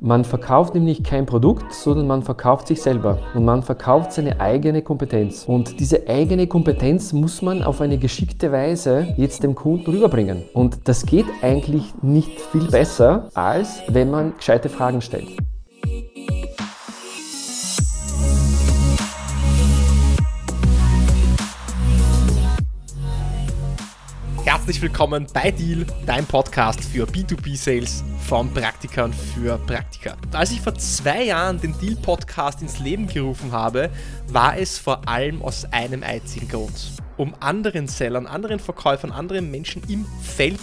Man verkauft nämlich kein Produkt, sondern man verkauft sich selber und man verkauft seine eigene Kompetenz. Und diese eigene Kompetenz muss man auf eine geschickte Weise jetzt dem Kunden rüberbringen. Und das geht eigentlich nicht viel besser, als wenn man gescheite Fragen stellt. Herzlich willkommen bei Deal, dein Podcast für B2B-Sales von Praktikern für Praktika. Als ich vor zwei Jahren den Deal-Podcast ins Leben gerufen habe, war es vor allem aus einem einzigen Grund. Um anderen Sellern, anderen Verkäufern, anderen Menschen im Feld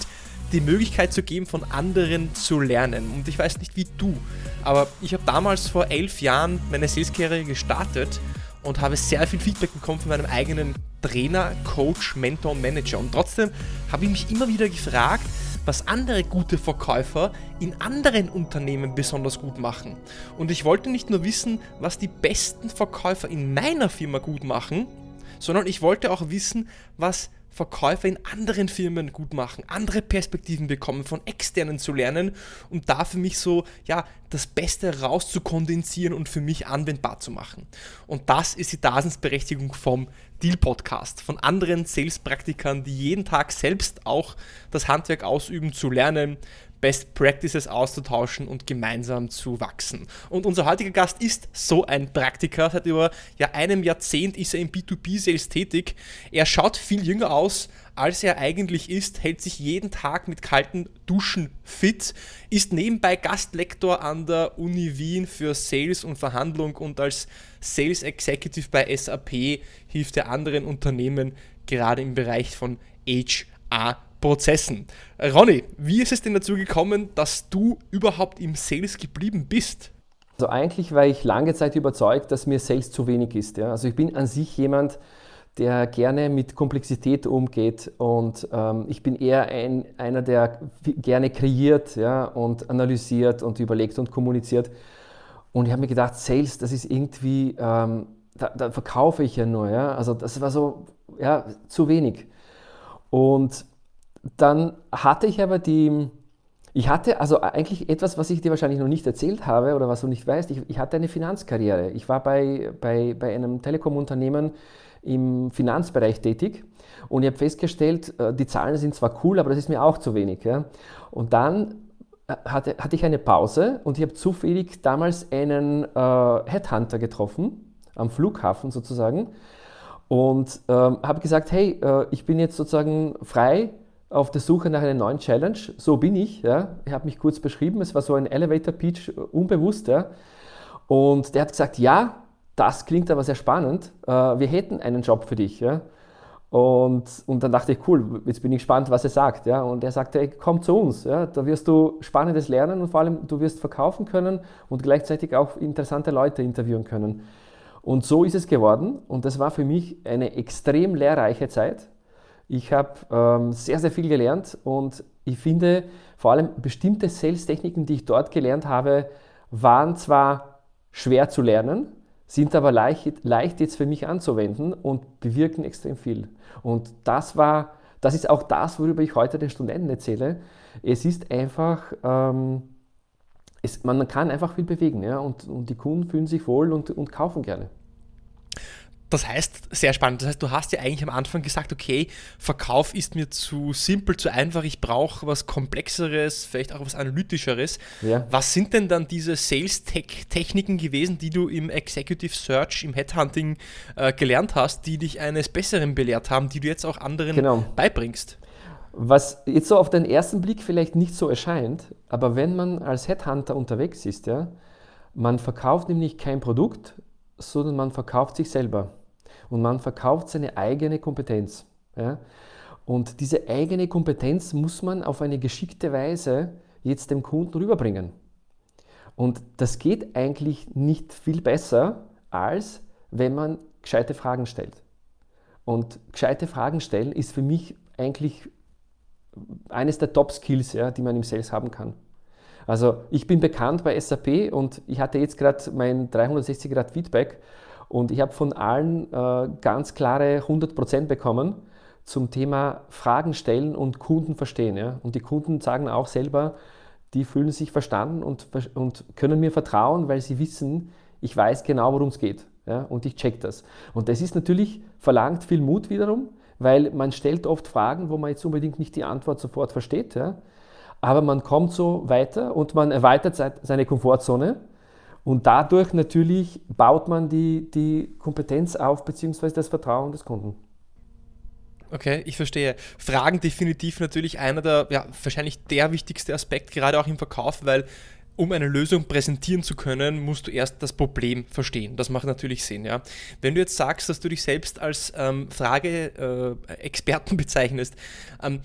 die Möglichkeit zu geben, von anderen zu lernen. Und ich weiß nicht wie du, aber ich habe damals vor elf Jahren meine Sales-Karriere gestartet und habe sehr viel Feedback bekommen von meinem eigenen Trainer, Coach, Mentor und Manager. Und trotzdem habe ich mich immer wieder gefragt, was andere gute Verkäufer in anderen Unternehmen besonders gut machen. Und ich wollte nicht nur wissen, was die besten Verkäufer in meiner Firma gut machen, sondern ich wollte auch wissen, was Verkäufer in anderen Firmen gut machen, andere Perspektiven bekommen, von externen zu lernen, um da für mich so, ja, das Beste rauszukondensieren und für mich anwendbar zu machen. Und das ist die Daseinsberechtigung vom Deal Podcast, von anderen Sales-Praktikern, die jeden Tag selbst auch das Handwerk ausüben, zu lernen, Best Practices auszutauschen und gemeinsam zu wachsen. Und unser heutiger Gast ist so ein Praktiker. Seit über ja, einem Jahrzehnt ist er im B2B-Sales tätig. Er schaut viel jünger aus, als er eigentlich ist, hält sich jeden Tag mit kalten Duschen fit, ist nebenbei Gastlektor an der Uni Wien für Sales und Verhandlung und als Sales Executive bei SAP hilft er anderen Unternehmen gerade im Bereich von HR Prozessen. Ronny, wie ist es denn dazu gekommen, dass du überhaupt im Sales geblieben bist? Also eigentlich war ich lange Zeit überzeugt, dass mir Sales zu wenig ist. Ja? Also ich bin an sich jemand, der gerne mit Komplexität umgeht und ähm, ich bin eher ein, einer, der gerne kreiert ja, und analysiert und überlegt und kommuniziert. Und ich habe mir gedacht, Sales, das ist irgendwie, ähm, da, da, verkaufe ich ja nur. Ja? Also das war so ja, zu wenig. Und dann hatte ich aber die, ich hatte also eigentlich etwas, was ich dir wahrscheinlich noch nicht erzählt habe oder was du nicht weißt. Ich, ich hatte eine Finanzkarriere. Ich war bei, bei, bei einem Telekom-Unternehmen im Finanzbereich tätig und ich habe festgestellt, äh, die Zahlen sind zwar cool, aber das ist mir auch zu wenig. Ja? Und dann äh, hatte, hatte ich eine Pause und ich habe zufällig damals einen äh, Headhunter getroffen, am Flughafen sozusagen, und ähm, habe gesagt, hey, äh, ich bin jetzt sozusagen frei auf der Suche nach einer neuen Challenge. So bin ich. Ja. Ich habe mich kurz beschrieben. Es war so ein Elevator-Pitch, äh, unbewusst. Ja. Und der hat gesagt, ja, das klingt aber sehr spannend. Äh, wir hätten einen Job für dich. Ja. Und, und dann dachte ich, cool, jetzt bin ich gespannt, was er sagt. Ja. Und er sagte, komm zu uns. Ja. Da wirst du Spannendes lernen und vor allem du wirst verkaufen können und gleichzeitig auch interessante Leute interviewen können. Und so ist es geworden. Und das war für mich eine extrem lehrreiche Zeit. Ich habe ähm, sehr, sehr viel gelernt und ich finde vor allem bestimmte Sales-Techniken, die ich dort gelernt habe, waren zwar schwer zu lernen, sind aber leicht, leicht jetzt für mich anzuwenden und bewirken extrem viel. Und das war, das ist auch das, worüber ich heute den Studenten erzähle. Es ist einfach, ähm, es, man kann einfach viel bewegen ja, und, und die Kunden fühlen sich wohl und, und kaufen gerne. Das heißt, sehr spannend. Das heißt, du hast ja eigentlich am Anfang gesagt, okay, Verkauf ist mir zu simpel, zu einfach, ich brauche was Komplexeres, vielleicht auch was Analytischeres. Ja. Was sind denn dann diese Sales-Techniken gewesen, die du im Executive Search, im Headhunting äh, gelernt hast, die dich eines Besseren belehrt haben, die du jetzt auch anderen genau. beibringst? Was jetzt so auf den ersten Blick vielleicht nicht so erscheint, aber wenn man als Headhunter unterwegs ist, ja, man verkauft nämlich kein Produkt, sondern man verkauft sich selber und man verkauft seine eigene Kompetenz. Ja? Und diese eigene Kompetenz muss man auf eine geschickte Weise jetzt dem Kunden rüberbringen. Und das geht eigentlich nicht viel besser, als wenn man gescheite Fragen stellt. Und gescheite Fragen stellen ist für mich eigentlich eines der Top-Skills, ja, die man im Sales haben kann. Also ich bin bekannt bei SAP und ich hatte jetzt gerade mein 360-Grad-Feedback und ich habe von allen äh, ganz klare 100% bekommen zum Thema Fragen stellen und Kunden verstehen. Ja? Und die Kunden sagen auch selber, die fühlen sich verstanden und, und können mir vertrauen, weil sie wissen, ich weiß genau, worum es geht. Ja, und ich check das. Und das ist natürlich, verlangt viel Mut wiederum, weil man stellt oft Fragen, wo man jetzt unbedingt nicht die Antwort sofort versteht. Ja? Aber man kommt so weiter und man erweitert seine Komfortzone und dadurch natürlich baut man die, die Kompetenz auf, beziehungsweise das Vertrauen des Kunden. Okay, ich verstehe. Fragen definitiv natürlich einer der, ja, wahrscheinlich der wichtigste Aspekt, gerade auch im Verkauf, weil um eine Lösung präsentieren zu können, musst du erst das Problem verstehen. Das macht natürlich Sinn. Ja? Wenn du jetzt sagst, dass du dich selbst als ähm, Frage-Experten äh, bezeichnest, ähm,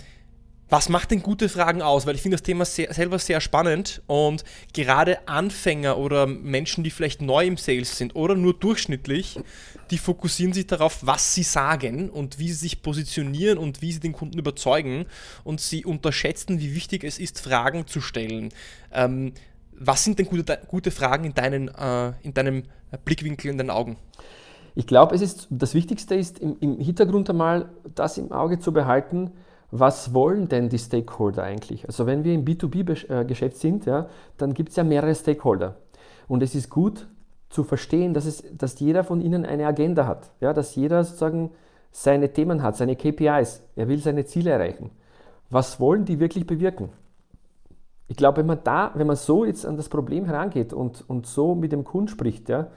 was macht denn gute Fragen aus? Weil ich finde das Thema sehr, selber sehr spannend und gerade Anfänger oder Menschen, die vielleicht neu im Sales sind oder nur durchschnittlich, die fokussieren sich darauf, was sie sagen und wie sie sich positionieren und wie sie den Kunden überzeugen und sie unterschätzen, wie wichtig es ist, Fragen zu stellen. Ähm, was sind denn gute, gute Fragen in, deinen, äh, in deinem Blickwinkel, in deinen Augen? Ich glaube, es ist, das Wichtigste ist, im, im Hintergrund einmal das im Auge zu behalten, was wollen denn die Stakeholder eigentlich? Also wenn wir im B2B-Geschäft sind, ja, dann gibt es ja mehrere Stakeholder. Und es ist gut zu verstehen, dass, es, dass jeder von ihnen eine Agenda hat, ja, dass jeder sozusagen seine Themen hat, seine KPIs. Er will seine Ziele erreichen. Was wollen die wirklich bewirken? Ich glaube, wenn man da, wenn man so jetzt an das Problem herangeht und, und so mit dem Kunden spricht, ja,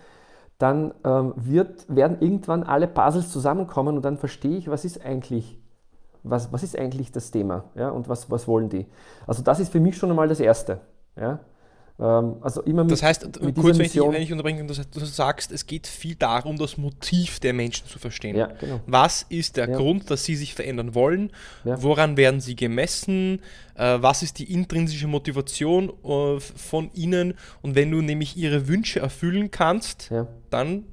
dann ähm, wird, werden irgendwann alle Puzzles zusammenkommen und dann verstehe ich, was ist eigentlich was, was ist eigentlich das Thema ja, und was, was wollen die. Also das ist für mich schon einmal das Erste. Ja. Ähm, also immer mit, das heißt, mit kurz, wenn ich, wenn ich unterbreche, du, du sagst, es geht viel darum, das Motiv der Menschen zu verstehen. Ja, genau. Was ist der ja. Grund, dass sie sich verändern wollen? Ja. Woran werden sie gemessen? Äh, was ist die intrinsische Motivation äh, von ihnen? Und wenn du nämlich ihre Wünsche erfüllen kannst, dann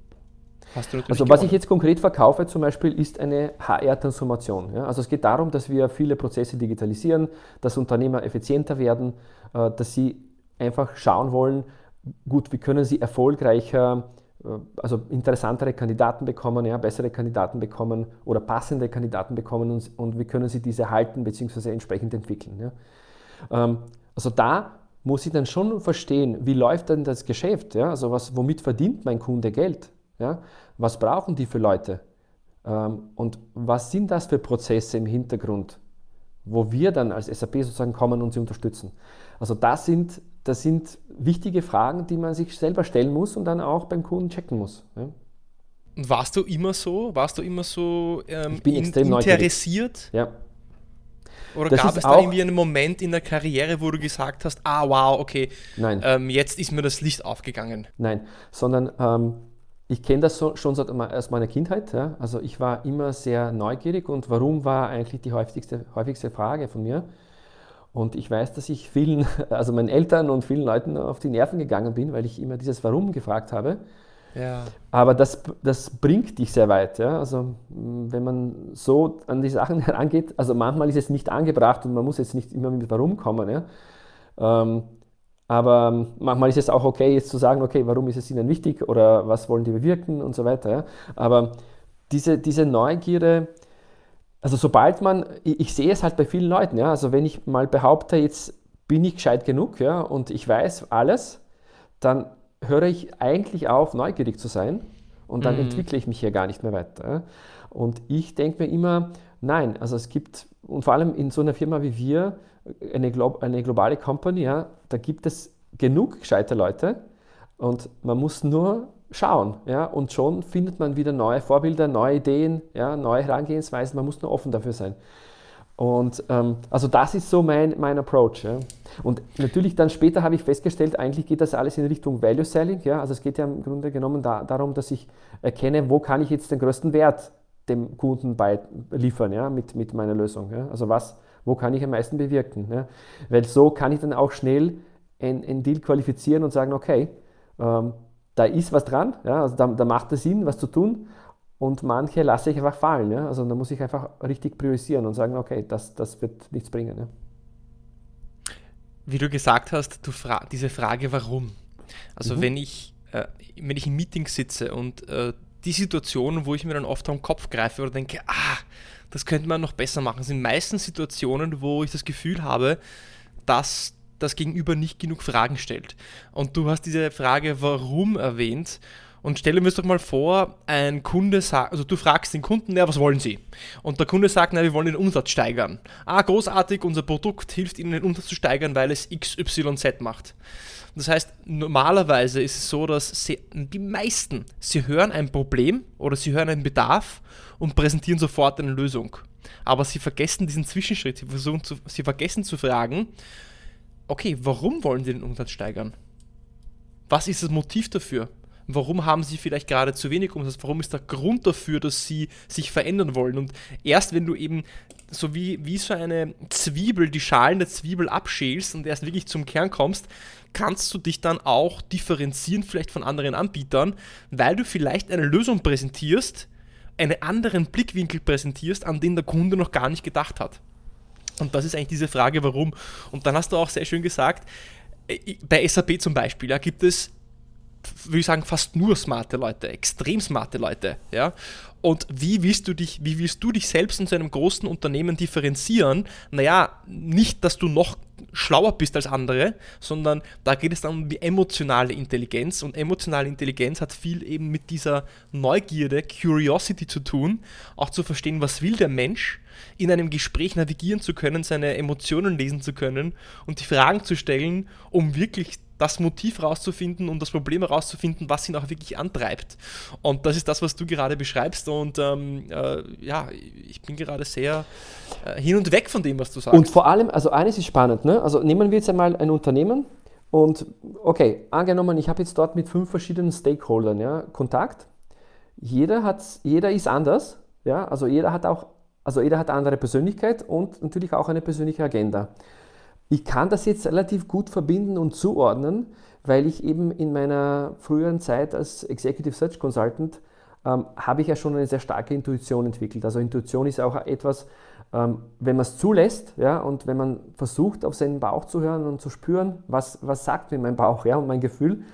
also was ich jetzt konkret verkaufe zum Beispiel ist eine HR-Transformation. Ja? Also es geht darum, dass wir viele Prozesse digitalisieren, dass Unternehmer effizienter werden, äh, dass sie einfach schauen wollen, gut, wie können sie erfolgreicher, äh, also interessantere Kandidaten bekommen, ja, bessere Kandidaten bekommen oder passende Kandidaten bekommen und, und wie können sie diese halten bzw. entsprechend entwickeln. Ja? Ähm, also da muss ich dann schon verstehen, wie läuft denn das Geschäft? Ja? Also was, womit verdient mein Kunde Geld? Ja? Was brauchen die für Leute? Ähm, und was sind das für Prozesse im Hintergrund, wo wir dann als SAP sozusagen kommen und sie unterstützen? Also das sind, das sind wichtige Fragen, die man sich selber stellen muss und dann auch beim Kunden checken muss. Ja? Warst du immer so? Warst du immer so ähm, in, interessiert? Ja. Oder das gab es da irgendwie einen Moment in der Karriere, wo du gesagt hast, ah wow, okay, ähm, jetzt ist mir das Licht aufgegangen? Nein, sondern ähm, ich kenne das so, schon seit aus meiner Kindheit. Ja. Also ich war immer sehr neugierig und warum war eigentlich die häufigste, häufigste Frage von mir. Und ich weiß, dass ich vielen, also meinen Eltern und vielen Leuten auf die Nerven gegangen bin, weil ich immer dieses Warum gefragt habe. Ja. Aber das, das bringt dich sehr weit. Ja? Also wenn man so an die Sachen herangeht, also manchmal ist es nicht angebracht und man muss jetzt nicht immer mit Warum kommen. Ähm, aber ähm, manchmal ist es auch okay, jetzt zu sagen, okay, warum ist es ihnen wichtig oder was wollen die bewirken und so weiter. Ja? Aber diese, diese Neugierde, also sobald man, ich, ich, sehe es halt bei vielen Leuten, ja, also wenn ich mal behaupte, jetzt bin ich gescheit genug ja, und ich weiß alles, dann höre ich eigentlich auf, neugierig zu sein und dann mhm. entwickle ich mich hier gar nicht mehr weiter. Ja? Und ich denke mir immer, nein, also es gibt, und vor allem in so einer Firma wie wir, eine, Glo eine globale Company, ja, da gibt es genug gescheite Leute und man muss nur schauen. Ja, und schon findet man wieder neue Vorbilder, neue Ideen, ja, neue Herangehensweisen. Man muss nur offen dafür sein. Und ähm, also das ist so mein, mein Approach. Ja. Und natürlich dann später habe ich festgestellt, eigentlich geht das alles in Richtung Value Selling. Ja. Also es geht ja im Grunde genommen da, darum, dass ich erkenne, wo kann ich jetzt den größten Wert dem Kunden bei liefern ja, mit, mit meiner Lösung. Ja. Also was, wo kann ich am meisten bewirken? Ja? Weil so kann ich dann auch schnell einen Deal qualifizieren und sagen, okay, ähm, da ist was dran, ja? also da, da, macht es Sinn, was zu tun und manche lasse ich einfach fallen. Ja? Also da muss ich einfach richtig priorisieren und sagen, okay, das, das wird nichts bringen. Ja? Wie du gesagt hast, du fra diese Frage, warum? Also mhm. wenn, ich, äh, wenn ich im Meeting sitze und äh, die Situationen, wo ich mir dann oft am Kopf greife oder denke, ah, das könnte man noch besser machen. Das sind meistens Situationen, wo ich das Gefühl habe, dass das Gegenüber nicht genug Fragen stellt. Und du hast diese Frage warum erwähnt. Und stellen wir uns doch mal vor, ein Kunde sagt, also du fragst den Kunden, ja, was wollen Sie? Und der Kunde sagt, na, wir wollen den Umsatz steigern. Ah, großartig, unser Produkt hilft Ihnen den Umsatz zu steigern, weil es XYZ macht. Das heißt, normalerweise ist es so, dass sie, die meisten, sie hören ein Problem oder sie hören einen Bedarf und präsentieren sofort eine Lösung. Aber sie vergessen diesen Zwischenschritt, sie, versuchen zu, sie vergessen zu fragen, okay, warum wollen sie den Umsatz steigern? Was ist das Motiv dafür? Warum haben sie vielleicht gerade zu wenig Umsatz? Warum ist der Grund dafür, dass sie sich verändern wollen? Und erst wenn du eben so wie, wie so eine Zwiebel, die Schalen der Zwiebel abschälst und erst wirklich zum Kern kommst, kannst du dich dann auch differenzieren vielleicht von anderen Anbietern, weil du vielleicht eine Lösung präsentierst, einen anderen Blickwinkel präsentierst, an den der Kunde noch gar nicht gedacht hat. Und das ist eigentlich diese Frage, warum. Und dann hast du auch sehr schön gesagt, äh, bei SAP zum Beispiel, ja, gibt es würde ich sagen, fast nur smarte Leute, extrem smarte Leute. Ja? Und wie willst du dich, wie willst du dich selbst in so einem großen Unternehmen differenzieren? Naja, nicht, dass du noch schlauer bist als andere, sondern da geht es dann um die emotionale Intelligenz. Und emotionale Intelligenz hat viel eben mit dieser Neugierde, Curiosity zu tun, auch zu verstehen, was will der Mensch, in einem Gespräch navigieren zu können, seine Emotionen lesen zu können und die Fragen zu stellen, um wirklich das Motiv rauszufinden und das Problem herauszufinden, was ihn auch wirklich antreibt. Und das ist das, was du gerade beschreibst. Und ähm, äh, ja, ich bin gerade sehr äh, hin und weg von dem, was du sagst. Und vor allem, also eines ist spannend, ne? Also nehmen wir jetzt einmal ein Unternehmen und okay, angenommen, ich habe jetzt dort mit fünf verschiedenen Stakeholdern ja, Kontakt. Jeder, hat, jeder ist anders, ja, also jeder hat auch, also jeder hat eine andere Persönlichkeit und natürlich auch eine persönliche Agenda. Ich kann das jetzt relativ gut verbinden und zuordnen, weil ich eben in meiner früheren Zeit als Executive Search Consultant ähm, habe ich ja schon eine sehr starke Intuition entwickelt. Also Intuition ist auch etwas, ähm, wenn man es zulässt ja, und wenn man versucht, auf seinen Bauch zu hören und zu spüren, was, was sagt mir mein Bauch ja, und mein Gefühl,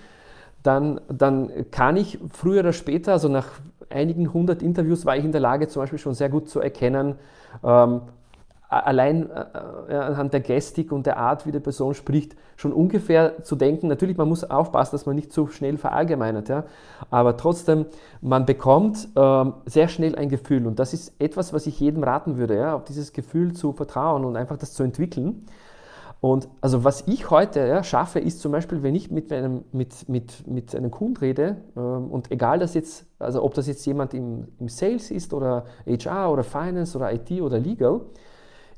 dann, dann kann ich früher oder später, also nach einigen hundert Interviews, war ich in der Lage, zum Beispiel schon sehr gut zu erkennen, ähm, allein äh, äh, anhand der Gestik und der Art, wie die Person spricht, schon ungefähr zu denken. Natürlich, man muss aufpassen, dass man nicht zu schnell verallgemeinert, ja? aber trotzdem, man bekommt ähm, sehr schnell ein Gefühl und das ist etwas, was ich jedem raten würde, ja? auf dieses Gefühl zu vertrauen und einfach das zu entwickeln. Und also was ich heute ja, schaffe, ist zum Beispiel, wenn ich mit einem, mit, mit, mit einem Kunden rede, ähm, und egal das jetzt, also ob das jetzt jemand im, im Sales ist oder HR oder Finance oder IT oder Legal,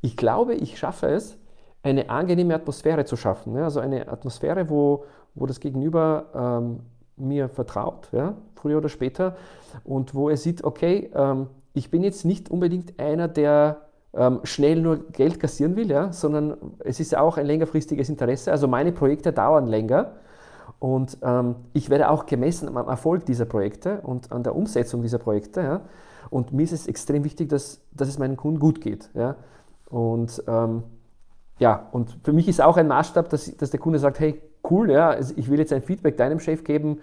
ich glaube, ich schaffe es, eine angenehme Atmosphäre zu schaffen. Ja? Also eine Atmosphäre, wo, wo das Gegenüber ähm, mir vertraut, ja? früher oder später, und wo er sieht, okay, ähm, ich bin jetzt nicht unbedingt einer, der ähm, schnell nur Geld kassieren will, ja? sondern es ist auch ein längerfristiges Interesse. Also meine Projekte dauern länger. Und ähm, ich werde auch gemessen am Erfolg dieser Projekte und an der Umsetzung dieser Projekte. Ja? Und mir ist es extrem wichtig, dass, dass es meinen Kunden gut geht. Ja? Und ähm, ja, und für mich ist auch ein Maßstab, dass, dass der Kunde sagt, hey, cool, ja, ich will jetzt ein Feedback deinem Chef geben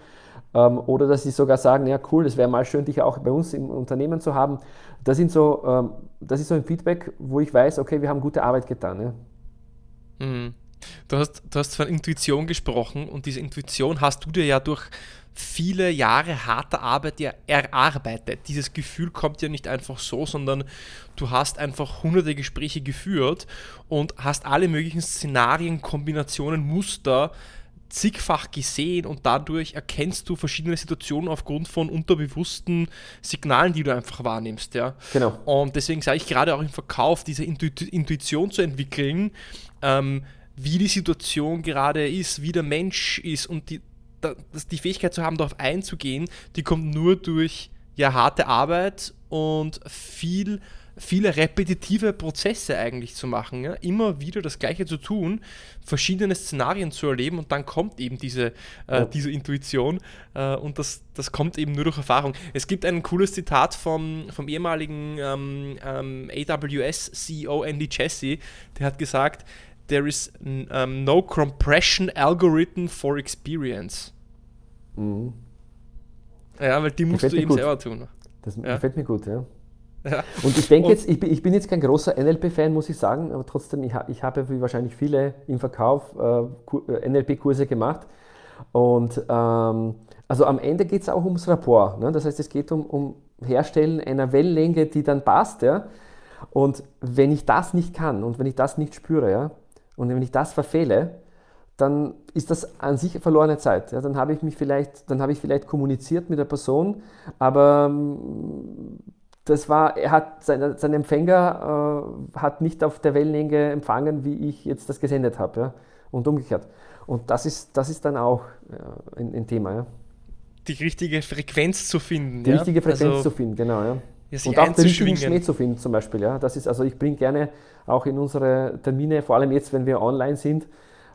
ähm, oder dass sie sogar sagen, ja, cool, es wäre mal schön, dich auch bei uns im Unternehmen zu haben. Das, sind so, ähm, das ist so ein Feedback, wo ich weiß, okay, wir haben gute Arbeit getan. Ja. Mhm. Du, hast, du hast von Intuition gesprochen und diese Intuition hast du dir ja durch viele Jahre harter Arbeit ja erarbeitet. Dieses Gefühl kommt ja nicht einfach so, sondern du hast einfach hunderte Gespräche geführt und hast alle möglichen Szenarien, Kombinationen, Muster zigfach gesehen und dadurch erkennst du verschiedene Situationen aufgrund von unterbewussten Signalen, die du einfach wahrnimmst. Ja? Genau. Und deswegen sage ich gerade auch im Verkauf, diese Intuition zu entwickeln, ähm, wie die Situation gerade ist, wie der Mensch ist und die, das, die Fähigkeit zu haben, darauf einzugehen, die kommt nur durch ja, harte Arbeit und viel, viele repetitive Prozesse eigentlich zu machen. Ja? Immer wieder das Gleiche zu tun, verschiedene Szenarien zu erleben und dann kommt eben diese, äh, ja. diese Intuition äh, und das, das kommt eben nur durch Erfahrung. Es gibt ein cooles Zitat vom, vom ehemaligen ähm, ähm, AWS-CEO Andy Jassy, der hat gesagt, there is um, no compression algorithm for experience. Mhm. Ja, weil die musst du eben gut. selber tun. Das ja. gefällt mir gut, ja. Ja. Und ich denke jetzt, ich bin, ich bin, jetzt kein großer NLP-Fan, muss ich sagen, aber trotzdem, ich, ich habe wie wahrscheinlich viele im Verkauf äh, äh NLP-Kurse gemacht. Und ähm, also am Ende geht es auch ums Rapport. Ne? Das heißt, es geht um, um Herstellen einer Wellenlänge, die dann passt. Ja? Und wenn ich das nicht kann und wenn ich das nicht spüre ja, und wenn ich das verfehle, dann ist das an sich verlorene Zeit. Ja, dann habe ich mich vielleicht, dann habe ich vielleicht kommuniziert mit der Person, aber ähm, das war, er hat sein, sein Empfänger äh, hat nicht auf der Wellenlänge empfangen, wie ich jetzt das gesendet habe, ja, und umgekehrt. Und das ist, das ist dann auch ja, ein, ein, Thema. Ja. Die richtige Frequenz zu finden. Die ja? richtige Frequenz also, zu finden, genau. Ja. und auch den richtigen Schmäh zu finden, zum Beispiel. Ja. Das ist, also ich bringe gerne auch in unsere Termine, vor allem jetzt, wenn wir online sind,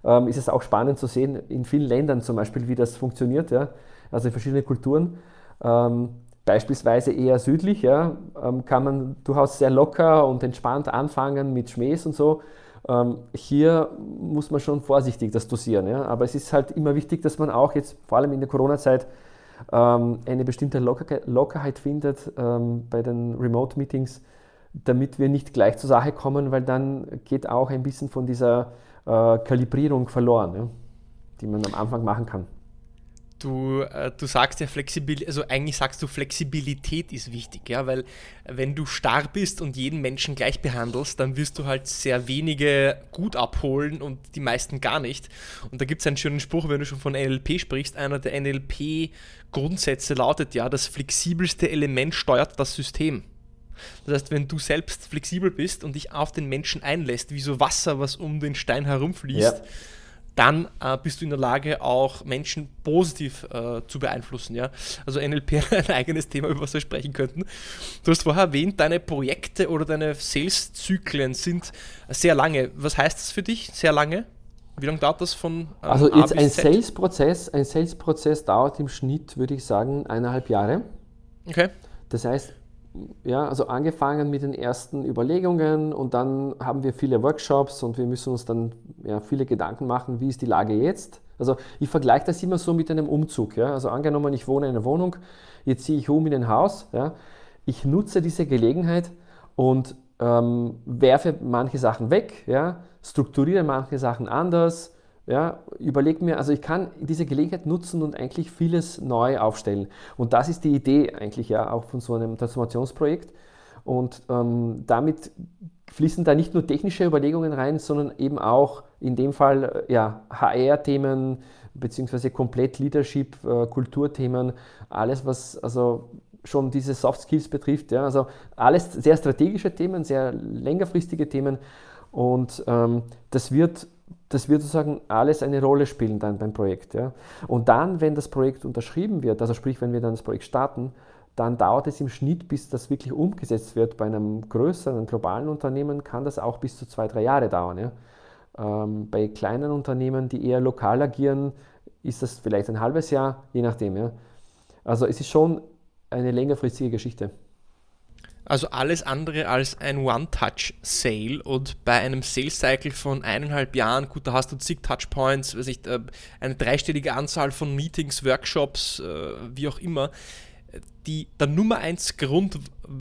ähm, ist es auch spannend zu sehen, in vielen Ländern zum Beispiel, wie das funktioniert, ja? also in verschiedenen Kulturen. Ähm, beispielsweise eher südlich, ja, ähm, kann man durchaus sehr locker und entspannt anfangen mit Schmähs und so. Ähm, hier muss man schon vorsichtig das dosieren. Ja? Aber es ist halt immer wichtig, dass man auch jetzt, vor allem in der Corona-Zeit, ähm, eine bestimmte Locker Lockerheit findet bei den Remote-Meetings, damit wir nicht gleich zur Sache kommen, weil dann geht auch ein bisschen von dieser äh, Kalibrierung verloren, die man am Anfang machen kann. Du, äh, du sagst ja Flexibilität, also eigentlich sagst du Flexibilität ist wichtig, ja, weil wenn du starr bist und jeden Menschen gleich behandelst, dann wirst du halt sehr wenige gut abholen und die meisten gar nicht. Und da gibt es einen schönen Spruch, wenn du schon von NLP sprichst, einer der NLP-Grundsätze lautet ja, das flexibelste Element steuert das System. Das heißt, wenn du selbst flexibel bist und dich auf den Menschen einlässt, wie so Wasser, was um den Stein herumfließt, ja. Dann äh, bist du in der Lage, auch Menschen positiv äh, zu beeinflussen. Ja? Also NLP ein eigenes Thema, über was wir sprechen könnten. Du hast vorher erwähnt, deine Projekte oder deine Sales-Zyklen sind sehr lange. Was heißt das für dich, sehr lange? Wie lange dauert das von ähm, Also jetzt ein Sales-Prozess, ein Sales-Prozess dauert im Schnitt, würde ich sagen, eineinhalb Jahre. Okay. Das heißt, ja, also angefangen mit den ersten Überlegungen und dann haben wir viele Workshops und wir müssen uns dann ja, viele Gedanken machen, wie ist die Lage jetzt. Also ich vergleiche das immer so mit einem Umzug. Ja? Also angenommen, ich wohne in einer Wohnung, jetzt ziehe ich um in ein Haus. Ja? Ich nutze diese Gelegenheit und ähm, werfe manche Sachen weg, ja? strukturiere manche Sachen anders, ja, überleg mir, also ich kann diese Gelegenheit nutzen und eigentlich vieles neu aufstellen. Und das ist die Idee eigentlich ja auch von so einem Transformationsprojekt. Und ähm, damit fließen da nicht nur technische Überlegungen rein, sondern eben auch in dem Fall äh, ja, HR-Themen beziehungsweise komplett Leadership, äh, Kulturthemen, alles was also schon diese Soft Skills betrifft. Ja, also alles sehr strategische Themen, sehr längerfristige Themen. Und ähm, das wird das wird sozusagen alles eine Rolle spielen dann beim Projekt. Ja. Und dann, wenn das Projekt unterschrieben wird, also sprich, wenn wir dann das Projekt starten, dann dauert es im Schnitt, bis das wirklich umgesetzt wird. Bei einem größeren, globalen Unternehmen kann das auch bis zu zwei, drei Jahre dauern. Ja. Ähm, bei kleinen Unternehmen, die eher lokal agieren, ist das vielleicht ein halbes Jahr, je nachdem. Ja. Also es ist schon eine längerfristige Geschichte. Also alles andere als ein One-Touch-Sale und bei einem Sales-Cycle von eineinhalb Jahren, gut, da hast du zig Touchpoints, weiß ich, äh, eine dreistellige Anzahl von Meetings, Workshops, äh, wie auch immer, die, der Nummer eins Grund, äh,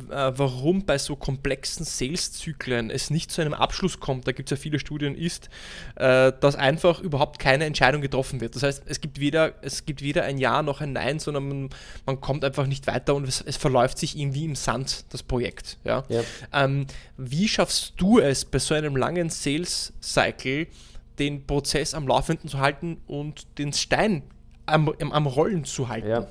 warum bei so komplexen Sales-Zyklen es nicht zu einem Abschluss kommt, da gibt es ja viele Studien, ist, äh, dass einfach überhaupt keine Entscheidung getroffen wird. Das heißt, es gibt weder, es gibt weder ein Ja noch ein Nein, sondern man, man kommt einfach nicht weiter und es, es, verläuft sich irgendwie im Sand, das Projekt. Ja? ja. Ähm, wie schaffst du es bei so einem langen Sales-Cycle, den Prozess am Laufenden zu halten und den Stein am, am Rollen zu halten? Ja.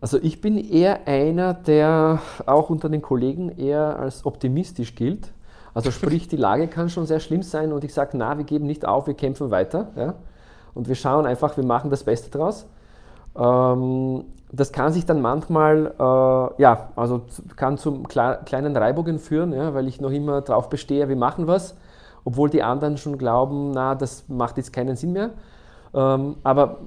Also ich bin eher einer, der auch unter den Kollegen eher als optimistisch gilt. Also sprich, die Lage kann schon sehr schlimm sein und ich sage, na, wir geben nicht auf, wir kämpfen weiter. Ja? Und wir schauen einfach, wir machen das Beste draus. Ähm, das kann sich dann manchmal, äh, ja, also kann zu kleinen Reibungen führen, ja, weil ich noch immer darauf bestehe, wir machen was, obwohl die anderen schon glauben, na, das macht jetzt keinen Sinn mehr. Ähm, aber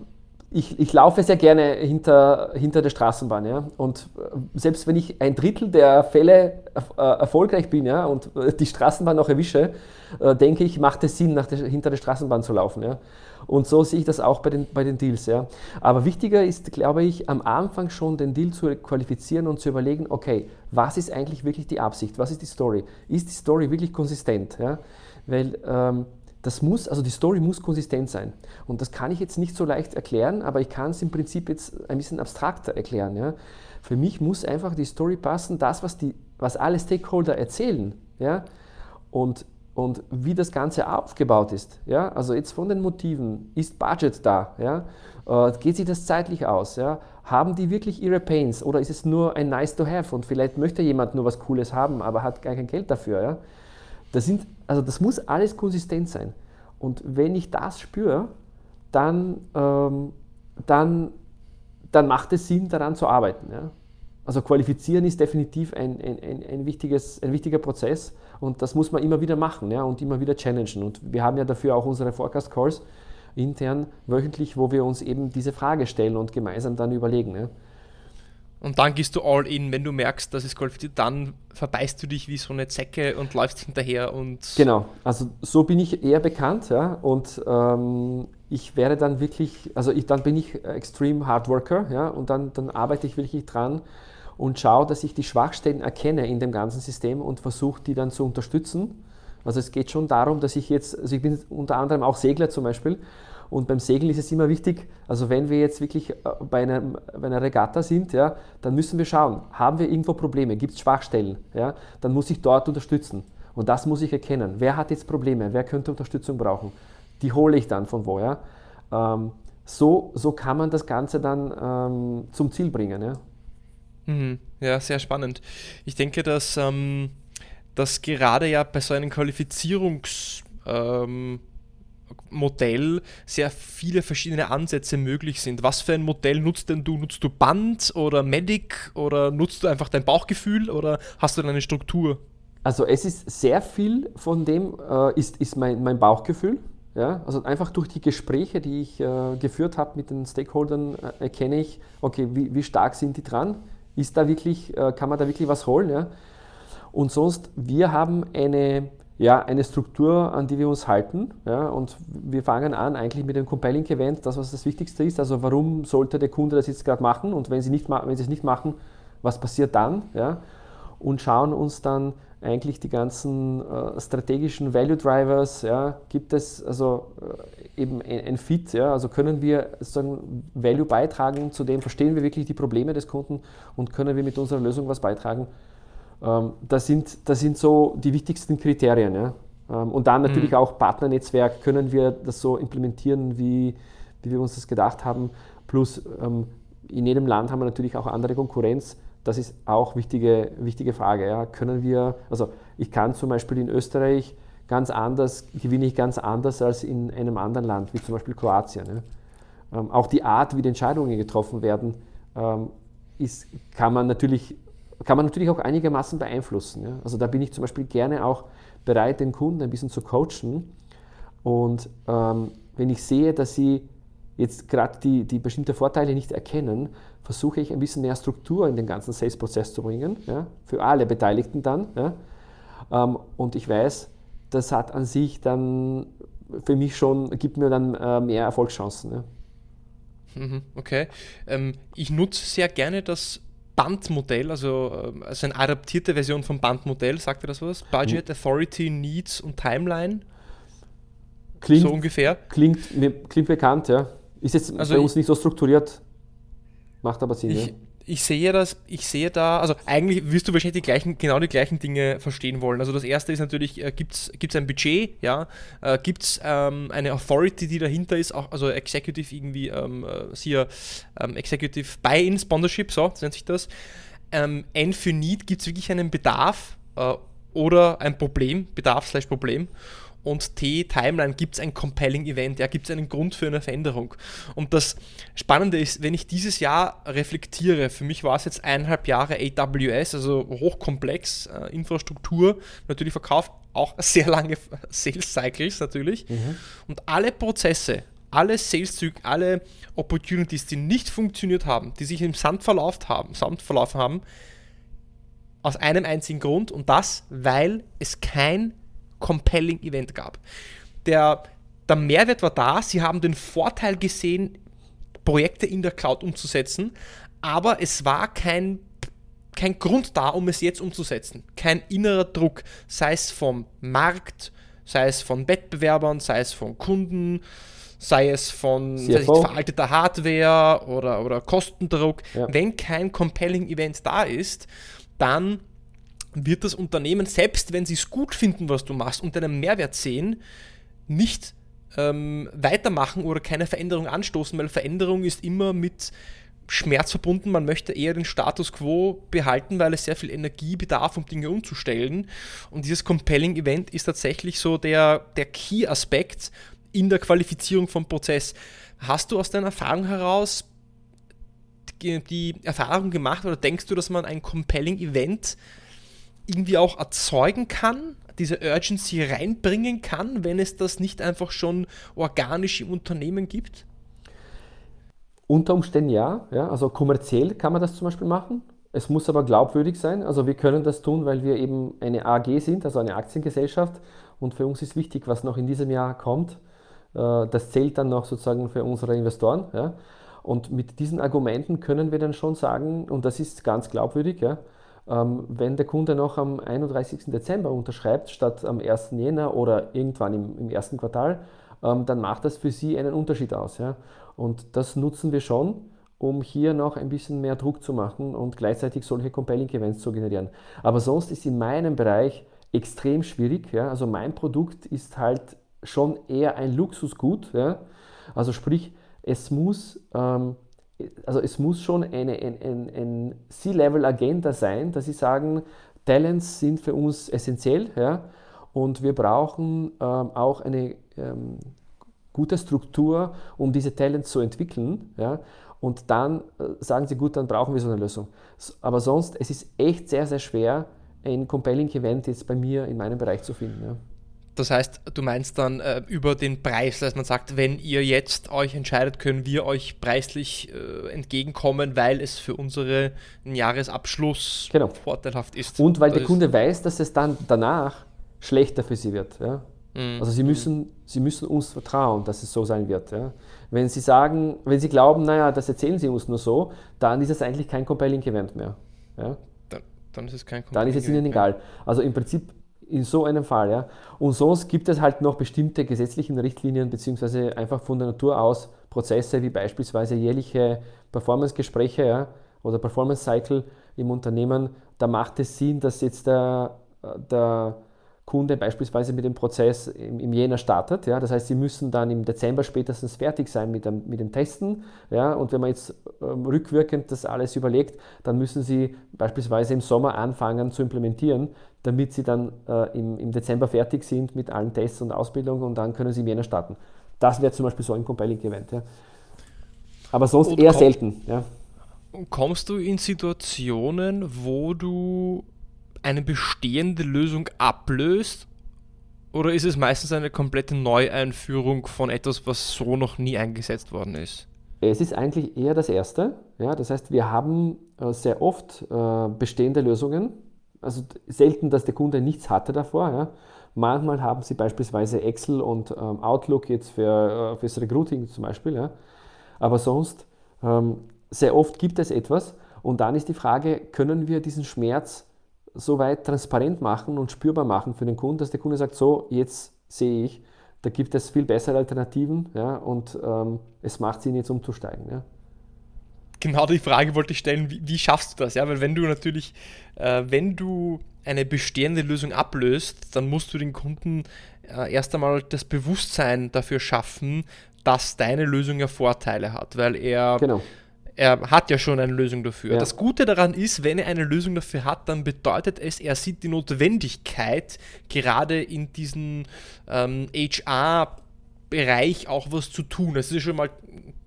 ich, ich laufe sehr gerne hinter, hinter der Straßenbahn. Ja? Und äh, selbst wenn ich ein Drittel der Fälle äh, erfolgreich bin ja, und äh, die Straßenbahn noch erwische, denke ich, macht es Sinn, der, hinter der Straßenbahn zu laufen. Ja? Und so sehe ich das auch bei den, bei den Deals. Ja? Aber wichtiger ist, glaube ich, am Anfang schon den Deal zu qualifizieren und zu überlegen, okay, was ist eigentlich wirklich die Absicht? Was ist die Story? Ist die Story wirklich konsistent? Ja? Weil ähm, das muss, also die Story muss konsistent sein. Und das kann ich jetzt nicht so leicht erklären, aber ich kann es im Prinzip jetzt ein bisschen abstrakter erklären. Ja. Für mich muss einfach die Story passen, das, was, die, was alle Stakeholder erzählen. Ja. Und, und wie das Ganze aufgebaut ist. Ja. Also jetzt von den Motiven, ist Budget da? Ja. Äh, geht sich das zeitlich aus? Ja. Haben die wirklich ihre Pains oder ist es nur ein Nice to have und vielleicht möchte jemand nur was Cooles haben, aber hat gar kein Geld dafür? Ja. Das, sind, also das muss alles konsistent sein. Und wenn ich das spüre, dann, ähm, dann, dann macht es Sinn, daran zu arbeiten. Ja? Also qualifizieren ist definitiv ein, ein, ein, ein, wichtiges, ein wichtiger Prozess und das muss man immer wieder machen ja? und immer wieder challengen. Und wir haben ja dafür auch unsere Forecast Calls intern wöchentlich, wo wir uns eben diese Frage stellen und gemeinsam dann überlegen. Ja? Und dann gehst du all in, wenn du merkst, dass es qualifiziert, dann verbeißt du dich wie so eine Zecke und läufst hinterher und. Genau, also so bin ich eher bekannt, ja. Und ähm, ich werde dann wirklich, also ich, dann bin ich extrem Hardworker, ja, und dann, dann arbeite ich wirklich dran und schaue, dass ich die Schwachstellen erkenne in dem ganzen System und versuche, die dann zu unterstützen. Also es geht schon darum, dass ich jetzt, also ich bin unter anderem auch Segler zum Beispiel und beim Segeln ist es immer wichtig, also wenn wir jetzt wirklich äh, bei, einem, bei einer Regatta sind, ja, dann müssen wir schauen, haben wir irgendwo Probleme, gibt es Schwachstellen, ja, dann muss ich dort unterstützen. Und das muss ich erkennen. Wer hat jetzt Probleme? Wer könnte Unterstützung brauchen? Die hole ich dann von woher. Ähm, so, so kann man das Ganze dann ähm, zum Ziel bringen. Ja? Mhm. ja, sehr spannend. Ich denke, dass, ähm, dass gerade ja bei so einem Qualifizierungs- ähm, Modell sehr viele verschiedene Ansätze möglich sind. Was für ein Modell nutzt denn du? Nutzt du Band oder Medic oder nutzt du einfach dein Bauchgefühl oder hast du eine Struktur? Also es ist sehr viel von dem äh, ist, ist mein, mein Bauchgefühl. Ja? Also einfach durch die Gespräche, die ich äh, geführt habe mit den Stakeholdern, äh, erkenne ich, okay, wie, wie, stark sind die dran? Ist da wirklich, äh, kann man da wirklich was holen? Ja? Und sonst, wir haben eine ja, eine Struktur, an die wir uns halten. Ja, und wir fangen an eigentlich mit dem Compelling Event, das was das Wichtigste ist. Also warum sollte der Kunde das jetzt gerade machen und wenn sie, nicht, wenn sie es nicht machen, was passiert dann? Ja? Und schauen uns dann eigentlich die ganzen äh, strategischen Value Drivers, ja, gibt es also äh, eben ein, ein, Fit, ja, also können wir sozusagen Value beitragen, zu dem verstehen wir wirklich die Probleme des Kunden und können wir mit unserer Lösung was beitragen das, sind, das sind so die wichtigsten Kriterien. Ja? Ähm, und dann natürlich mhm. auch Partnernetzwerk, können wir das so implementieren, wie, wie wir uns das gedacht haben. Plus ähm, in jedem Land haben wir natürlich auch andere Konkurrenz. Das ist auch wichtige wichtige Frage. Ja? Können wir, also ich kann zum Beispiel in Österreich ganz anders, gewinne ich ganz anders als in einem anderen Land, wie zum Beispiel Kroatien. Ja? Ähm, auch die Art, wie die Entscheidungen getroffen werden, ähm, ist, kann man natürlich kann man natürlich auch einigermaßen beeinflussen. Ja? Also da bin ich zum Beispiel gerne auch bereit, den Kunden ein bisschen zu coachen. Und ähm, wenn ich sehe, dass sie jetzt gerade die, die bestimmten Vorteile nicht erkennen, versuche ich ein bisschen mehr Struktur in den ganzen Sales-Prozess zu bringen, ja? für alle Beteiligten dann. Ja? Ähm, und ich weiß, das hat an sich dann für mich schon, gibt mir dann äh, mehr Erfolgschancen. Ja? Mhm, okay. Ähm, ich nutze sehr gerne das Bandmodell, also, ähm, also eine adaptierte Version vom Bandmodell, sagt ihr das was? Budget, hm. Authority, Needs und Timeline. Klingt, so ungefähr. Klingt, klingt bekannt, ja. Ist jetzt also bei uns nicht so strukturiert, macht aber Sinn. Ich, ja ich sehe das, ich sehe da, also eigentlich wirst du wahrscheinlich die gleichen, genau die gleichen Dinge verstehen wollen. Also das erste ist natürlich, äh, gibt es ein Budget, ja, äh, gibt es ähm, eine Authority, die dahinter ist, auch, also Executive irgendwie, ähm, äh, hier, ähm, Executive Buy-in Sponsorship, so nennt sich das. Ähm, N für Need, gibt es wirklich einen Bedarf äh, oder ein Problem, Bedarf slash Problem und T, Timeline, gibt es ein Compelling Event, ja, gibt es einen Grund für eine Veränderung. Und das Spannende ist, wenn ich dieses Jahr reflektiere, für mich war es jetzt eineinhalb Jahre AWS, also hochkomplex, äh, Infrastruktur, natürlich verkauft, auch sehr lange Sales Cycles natürlich. Mhm. Und alle Prozesse, alle Sales-Züge, alle Opportunities, die nicht funktioniert haben, die sich im Sand verlaufen haben, Sand verlaufen haben, aus einem einzigen Grund und das, weil es kein compelling Event gab. Der, der Mehrwert war da, sie haben den Vorteil gesehen, Projekte in der Cloud umzusetzen, aber es war kein, kein Grund da, um es jetzt umzusetzen. Kein innerer Druck, sei es vom Markt, sei es von Wettbewerbern, sei es von Kunden, sei es von sei veralteter Hardware oder, oder Kostendruck. Ja. Wenn kein compelling Event da ist, dann wird das Unternehmen, selbst wenn sie es gut finden, was du machst und deinen Mehrwert sehen, nicht ähm, weitermachen oder keine Veränderung anstoßen, weil Veränderung ist immer mit Schmerz verbunden. Man möchte eher den Status quo behalten, weil es sehr viel Energie bedarf, um Dinge umzustellen. Und dieses Compelling Event ist tatsächlich so der, der Key-Aspekt in der Qualifizierung vom Prozess. Hast du aus deiner Erfahrung heraus die, die Erfahrung gemacht oder denkst du, dass man ein Compelling Event irgendwie auch erzeugen kann, diese Urgency reinbringen kann, wenn es das nicht einfach schon organisch im Unternehmen gibt? Unter Umständen ja, ja. Also kommerziell kann man das zum Beispiel machen. Es muss aber glaubwürdig sein. Also wir können das tun, weil wir eben eine AG sind, also eine Aktiengesellschaft. Und für uns ist wichtig, was noch in diesem Jahr kommt. Äh, das zählt dann noch sozusagen für unsere Investoren. Ja. Und mit diesen Argumenten können wir dann schon sagen, und das ist ganz glaubwürdig, ja, wenn der Kunde noch am 31. Dezember unterschreibt, statt am 1. Jänner oder irgendwann im, im ersten Quartal, ähm, dann macht das für Sie einen Unterschied aus. Ja? Und das nutzen wir schon, um hier noch ein bisschen mehr Druck zu machen und gleichzeitig solche Compelling Events zu generieren. Aber sonst ist in meinem Bereich extrem schwierig. Ja? Also mein Produkt ist halt schon eher ein Luxusgut. Ja? Also sprich, es muss ähm, also es muss schon eine, ein, ein, ein C-Level-Agenda sein, dass sie sagen, Talents sind für uns essentiell ja, und wir brauchen ähm, auch eine ähm, gute Struktur, um diese Talents zu entwickeln. Ja, und dann äh, sagen sie, gut, dann brauchen wir so eine Lösung. Aber sonst, es ist echt sehr, sehr schwer, ein Compelling Event jetzt bei mir in meinem Bereich zu finden. Ja. Das heißt, du meinst dann äh, über den Preis, dass man sagt, wenn ihr jetzt euch entscheidet, können wir euch preislich äh, entgegenkommen, weil es für unseren Jahresabschluss genau. vorteilhaft ist. Und weil das der Kunde weiß, dass es dann danach schlechter für sie wird. Ja? Mhm. Also sie müssen, sie müssen uns vertrauen, dass es so sein wird. Ja? Wenn sie sagen, wenn sie glauben, naja, das erzählen sie uns nur so, dann ist es eigentlich kein Compelling Event mehr. Ja? Dann, dann ist es kein Compelling Dann ist es ihnen egal. Also im Prinzip in so einem Fall. Ja. Und sonst gibt es halt noch bestimmte gesetzliche Richtlinien beziehungsweise einfach von der Natur aus Prozesse wie beispielsweise jährliche Performance-Gespräche ja, oder Performance-Cycle im Unternehmen. Da macht es Sinn, dass jetzt der, der Kunde beispielsweise mit dem Prozess im, im Jänner startet. Ja? Das heißt, sie müssen dann im Dezember spätestens fertig sein mit dem, mit dem Testen. Ja? Und wenn man jetzt ähm, rückwirkend das alles überlegt, dann müssen sie beispielsweise im Sommer anfangen zu implementieren, damit sie dann äh, im, im Dezember fertig sind mit allen Tests und Ausbildungen und dann können sie im Jänner starten. Das wäre zum Beispiel so ein Compelling-Event. Ja? Aber sonst und eher selten. Ja? Kommst du in Situationen, wo du eine bestehende Lösung ablöst? Oder ist es meistens eine komplette Neueinführung von etwas, was so noch nie eingesetzt worden ist? Es ist eigentlich eher das Erste. Ja, das heißt, wir haben äh, sehr oft äh, bestehende Lösungen. Also selten, dass der Kunde nichts hatte davor. Ja. Manchmal haben sie beispielsweise Excel und ähm, Outlook jetzt für, äh, fürs Recruiting zum Beispiel. Ja. Aber sonst, ähm, sehr oft gibt es etwas. Und dann ist die Frage, können wir diesen Schmerz so weit transparent machen und spürbar machen für den Kunden, dass der Kunde sagt, so, jetzt sehe ich, da gibt es viel bessere Alternativen ja, und ähm, es macht Sinn, jetzt umzusteigen. Ja. Genau die Frage wollte ich stellen, wie, wie schaffst du das? Ja, weil wenn du natürlich, äh, wenn du eine bestehende Lösung ablöst, dann musst du den Kunden äh, erst einmal das Bewusstsein dafür schaffen, dass deine Lösung ja Vorteile hat, weil er genau er hat ja schon eine Lösung dafür. Ja. Das Gute daran ist, wenn er eine Lösung dafür hat, dann bedeutet es, er sieht die Notwendigkeit, gerade in diesem ähm, HR-Bereich auch was zu tun. Das ist schon mal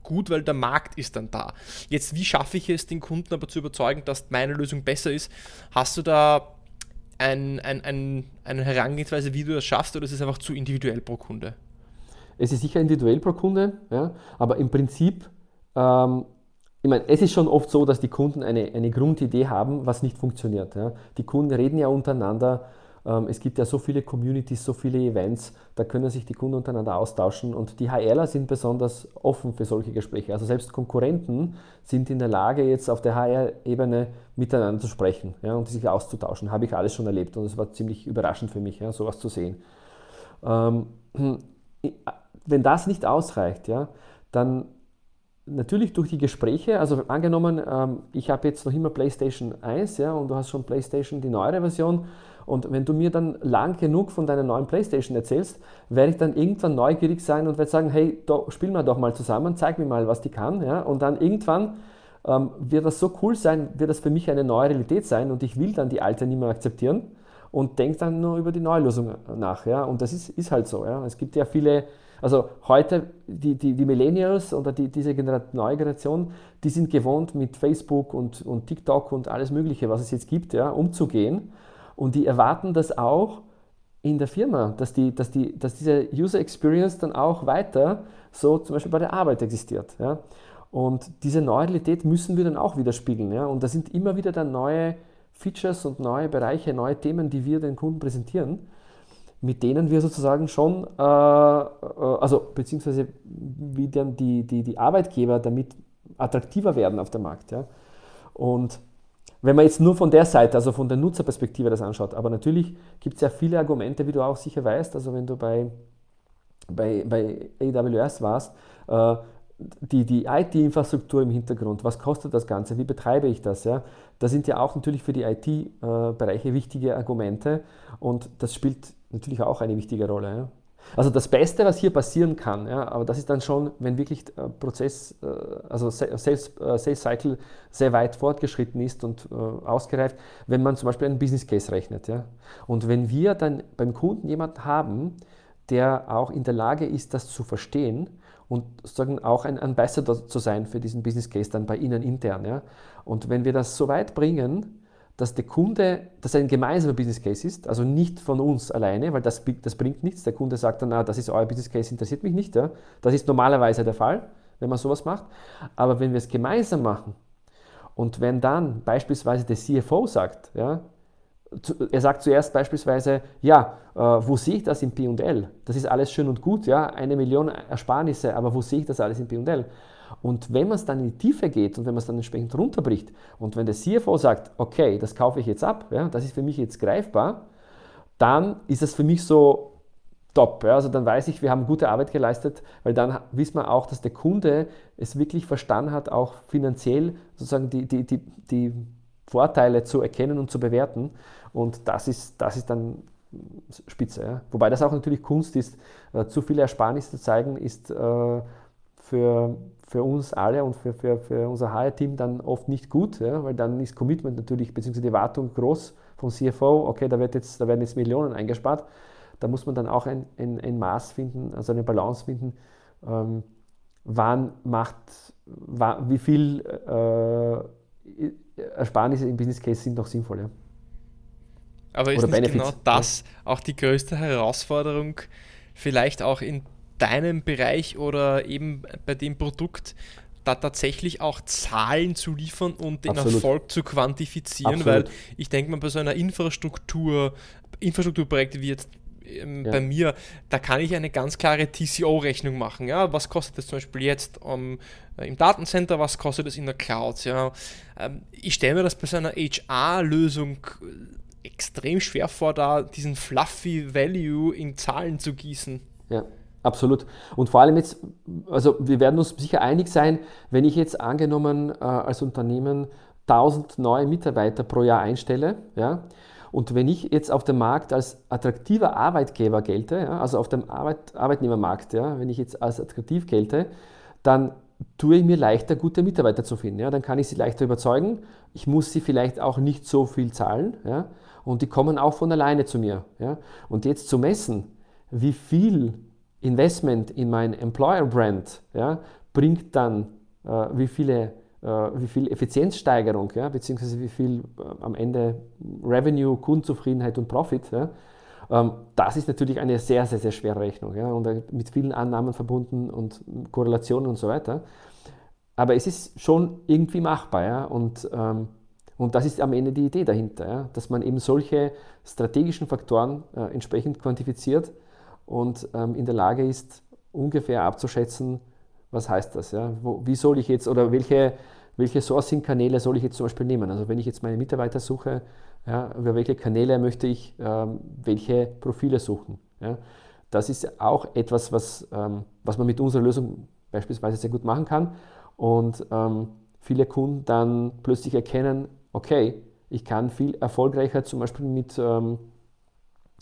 gut, weil der Markt ist dann da. Jetzt, wie schaffe ich es, den Kunden aber zu überzeugen, dass meine Lösung besser ist? Hast du da ein, ein, ein, eine Herangehensweise, wie du das schaffst, oder ist es einfach zu individuell pro Kunde? Es ist sicher individuell pro Kunde, ja, aber im Prinzip, ähm, ich meine, es ist schon oft so, dass die Kunden eine, eine Grundidee haben, was nicht funktioniert. Ja. Die Kunden reden ja untereinander ähm, es gibt ja so viele Communities, so viele Events, da können sich die Kunden untereinander austauschen und die HRler sind besonders offen für solche Gespräche. Also selbst Konkurrenten sind in der Lage, jetzt auf der HR-Ebene miteinander zu sprechen ja, und sich auszutauschen. Habe ich alles schon erlebt und es war ziemlich überraschend für mich, ja, sowas zu sehen. Ähm, wenn das nicht ausreicht, ja, dann natürlich durch die Gespräche, also angenommen, ähm, ich habe jetzt noch immer PlayStation 1 ja, und du hast schon PlayStation die neuere Version und wenn du mir dann lang genug von deiner neuen Playstation erzählst, werde ich dann irgendwann neugierig sein und werde sagen, hey, do, spielen wir doch mal zusammen, zeig mir mal, was die kann. Ja? Und dann irgendwann ähm, wird das so cool sein, wird das für mich eine neue Realität sein und ich will dann die alte nicht mehr akzeptieren und denke dann nur über die neue Lösung nach. Ja? Und das ist, ist halt so. Ja? Es gibt ja viele, also heute die, die, die Millennials oder die, diese Generation, neue Generation, die sind gewohnt mit Facebook und, und TikTok und alles Mögliche, was es jetzt gibt, ja, umzugehen. Und die erwarten das auch in der Firma, dass, die, dass, die, dass diese User Experience dann auch weiter so zum Beispiel bei der Arbeit existiert. Ja? Und diese Neutralität müssen wir dann auch widerspiegeln. Ja? Und da sind immer wieder dann neue Features und neue Bereiche, neue Themen, die wir den Kunden präsentieren, mit denen wir sozusagen schon, äh, äh also beziehungsweise wie dann die, die, die Arbeitgeber damit attraktiver werden auf dem Markt. Ja? Und wenn man jetzt nur von der Seite, also von der Nutzerperspektive das anschaut, aber natürlich gibt es ja viele Argumente, wie du auch sicher weißt, also wenn du bei, bei, bei AWS warst, äh, die, die IT-Infrastruktur im Hintergrund, was kostet das Ganze, wie betreibe ich das, ja, das sind ja auch natürlich für die IT-Bereiche äh, wichtige Argumente und das spielt natürlich auch eine wichtige Rolle. Ja. Also das Beste, was hier passieren kann, ja, aber das ist dann schon, wenn wirklich der Prozess, äh, also Sales, äh, Cycle sehr weit fortgeschritten ist und äh, ausgereift, wenn man zum Beispiel einen Business Case rechnet. Ja. Und wenn wir dann beim Kunden jemanden haben, der auch in der Lage ist, das zu verstehen und sozusagen auch ein Ambassador zu sein für diesen Business Case dann bei Ihnen intern. Ja. Und wenn wir das so weit bringen, dass der Kunde, dass ein gemeinsamer Business Case ist, also nicht von uns alleine, weil das, das bringt nichts. Der Kunde sagt dann, ah, das ist euer Business Case, interessiert mich nicht. Ja? Das ist normalerweise der Fall, wenn man sowas macht. Aber wenn wir es gemeinsam machen und wenn dann beispielsweise der CFO sagt, ja, er sagt zuerst beispielsweise, ja, äh, wo sehe ich das im P&L? Das ist alles schön und gut, ja, eine Million Ersparnisse, aber wo sehe ich das alles im P&L? Und wenn man es dann in die Tiefe geht und wenn man es dann entsprechend runterbricht und wenn der CFO sagt, okay, das kaufe ich jetzt ab, ja, das ist für mich jetzt greifbar, dann ist es für mich so top. Ja, also dann weiß ich, wir haben gute Arbeit geleistet, weil dann wissen wir auch, dass der Kunde es wirklich verstanden hat, auch finanziell sozusagen die, die, die, die Vorteile zu erkennen und zu bewerten. Und das ist, das ist dann spitze. Ja. Wobei das auch natürlich Kunst ist. Äh, zu viele Ersparnisse zu zeigen, ist äh, für, für uns alle und für, für, für unser HR-Team dann oft nicht gut, ja, weil dann ist Commitment natürlich, beziehungsweise die Erwartung groß vom CFO, okay, da, wird jetzt, da werden jetzt Millionen eingespart. Da muss man dann auch ein, ein, ein Maß finden, also eine Balance finden, ähm, wann macht, wann, wie viel äh, Ersparnisse im Business Case sind noch sinnvoll. Ja. Aber ist Oder nicht Benefits, genau das auch die größte Herausforderung, vielleicht auch in deinem Bereich oder eben bei dem Produkt da tatsächlich auch Zahlen zu liefern und den Absolut. Erfolg zu quantifizieren, Absolut. weil ich denke mal bei so einer Infrastruktur, Infrastrukturprojekte wie jetzt ähm, ja. bei mir, da kann ich eine ganz klare TCO-Rechnung machen. Ja? Was kostet das zum Beispiel jetzt um, äh, im Datencenter, was kostet es in der Cloud? Ja? Ähm, ich stelle mir das bei so einer HR-Lösung äh, extrem schwer vor, da diesen fluffy Value in Zahlen zu gießen. Ja. Absolut. Und vor allem jetzt, also wir werden uns sicher einig sein, wenn ich jetzt angenommen äh, als Unternehmen 1000 neue Mitarbeiter pro Jahr einstelle, ja, und wenn ich jetzt auf dem Markt als attraktiver Arbeitgeber gelte, ja, also auf dem Arbeit, Arbeitnehmermarkt, ja, wenn ich jetzt als attraktiv gelte, dann tue ich mir leichter, gute Mitarbeiter zu finden. Ja, dann kann ich sie leichter überzeugen. Ich muss sie vielleicht auch nicht so viel zahlen. Ja, und die kommen auch von alleine zu mir. Ja. Und jetzt zu messen, wie viel Investment in mein Employer Brand ja, bringt dann äh, wie viele wie viel Effizienzsteigerung, ja, beziehungsweise wie viel äh, am Ende Revenue, Kundenzufriedenheit und Profit, ja, Ähm, das ist natürlich eine sehr, sehr, sehr schwere Rechnung ja, und mit vielen Annahmen verbunden und Korrelationen und so weiter. Aber es ist schon irgendwie machbar ja, und, ähm, und das ist am Ende die Idee dahinter, ja, dass man eben solche strategischen Faktoren äh, entsprechend quantifiziert und ähm, in der Lage ist, ungefähr abzuschätzen, was heißt das? Ja? Wo, wie soll ich jetzt oder welche, welche Sourcing-Kanäle soll ich jetzt zum Beispiel nehmen? Also wenn ich jetzt meine Mitarbeiter suche, ja, über welche Kanäle möchte ich ähm, welche Profile suchen? Ja? Das ist auch etwas, was, ähm, was man mit unserer Lösung beispielsweise sehr gut machen kann und ähm, viele Kunden dann plötzlich erkennen, okay, ich kann viel erfolgreicher zum Beispiel mit, ähm,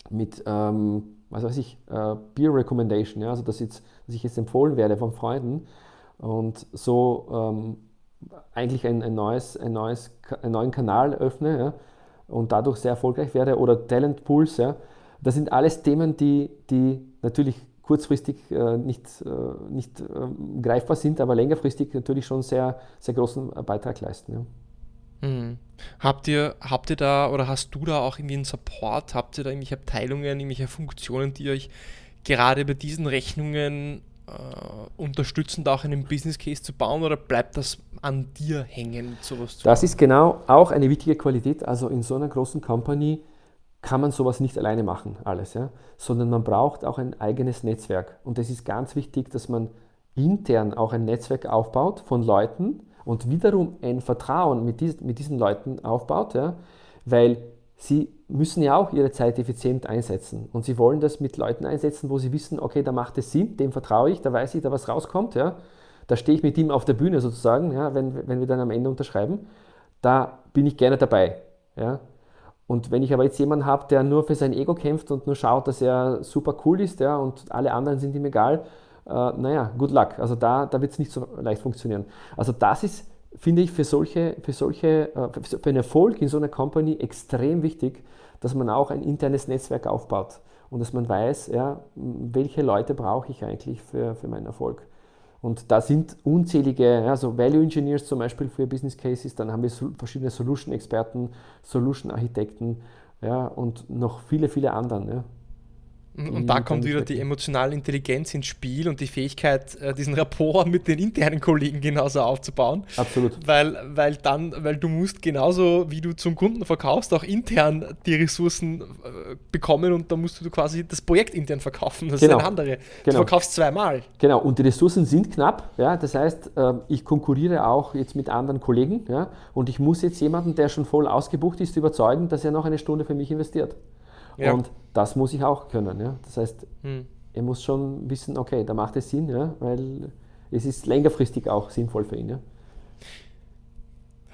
mit ähm, was weiß ich, äh, Beer Recommendation, ja, also dass, jetzt, dass ich jetzt empfohlen werde von Freunden und so ähm, eigentlich ein, ein, neues, ein neues, einen neuen Kanal öffne ja, und dadurch sehr erfolgreich werde oder Talent Pools, ja, das sind alles Themen, die, die natürlich kurzfristig äh, nicht, äh, nicht äh, greifbar sind, aber längerfristig natürlich schon sehr, sehr großen Beitrag leisten. Ja. Mhm. Habt ihr, habt ihr da oder hast du da auch irgendwie einen Support? Habt ihr da irgendwelche Abteilungen, irgendwelche Funktionen, die euch gerade bei diesen Rechnungen äh, unterstützen, da auch einen Business Case zu bauen oder bleibt das an dir hängen, sowas zu Das machen? ist genau auch eine wichtige Qualität. Also in so einer großen Company kann man sowas nicht alleine machen, alles, ja? sondern man braucht auch ein eigenes Netzwerk. Und es ist ganz wichtig, dass man intern auch ein Netzwerk aufbaut von Leuten, und wiederum ein Vertrauen mit, dies, mit diesen Leuten aufbaut, ja, weil sie müssen ja auch ihre Zeit effizient einsetzen und sie wollen das mit Leuten einsetzen, wo sie wissen, okay, da macht es Sinn, dem vertraue ich, da weiß ich, da was rauskommt, ja, da stehe ich mit ihm auf der Bühne sozusagen, ja, wenn, wenn wir dann am Ende unterschreiben, da bin ich gerne dabei. Ja. Und wenn ich aber jetzt jemanden habe, der nur für sein Ego kämpft und nur schaut, dass er super cool ist ja, und alle anderen sind ihm egal, äh, naja, good luck. Also da, da wird es nicht so leicht funktionieren. Also das ist, finde ich, für solche, für solche, äh, für einen Erfolg in so einer Company extrem wichtig, dass man auch ein internes Netzwerk aufbaut und dass man weiß, ja, welche Leute brauche ich eigentlich für, für meinen Erfolg. Und da sind unzählige, also Value Engineers zum Beispiel für Business Cases, dann haben wir verschiedene Solution-Experten, Solution-Architekten ja, und noch viele, viele anderen. Ja. Und da kommt wieder die emotionale Intelligenz ins Spiel und die Fähigkeit, äh, diesen Rapport mit den internen Kollegen genauso aufzubauen. Absolut. Weil, weil dann, weil du musst genauso wie du zum Kunden verkaufst, auch intern die Ressourcen äh, bekommen und da musst du quasi das Projekt intern verkaufen. Das genau. ist eine andere. Du genau. verkaufst zweimal. Genau, und die Ressourcen sind knapp. Ja? Das heißt, ähm, ich konkurriere auch jetzt mit anderen Kollegen ja? und ich muss jetzt jemanden, der schon voll ausgebucht ist, überzeugen, dass er noch eine Stunde für mich investiert. Ja. Und das muss ich auch können. Ja? Das heißt, hm. er muss schon wissen, okay, da macht es Sinn, ja? weil es ist längerfristig auch sinnvoll für ihn. Ja?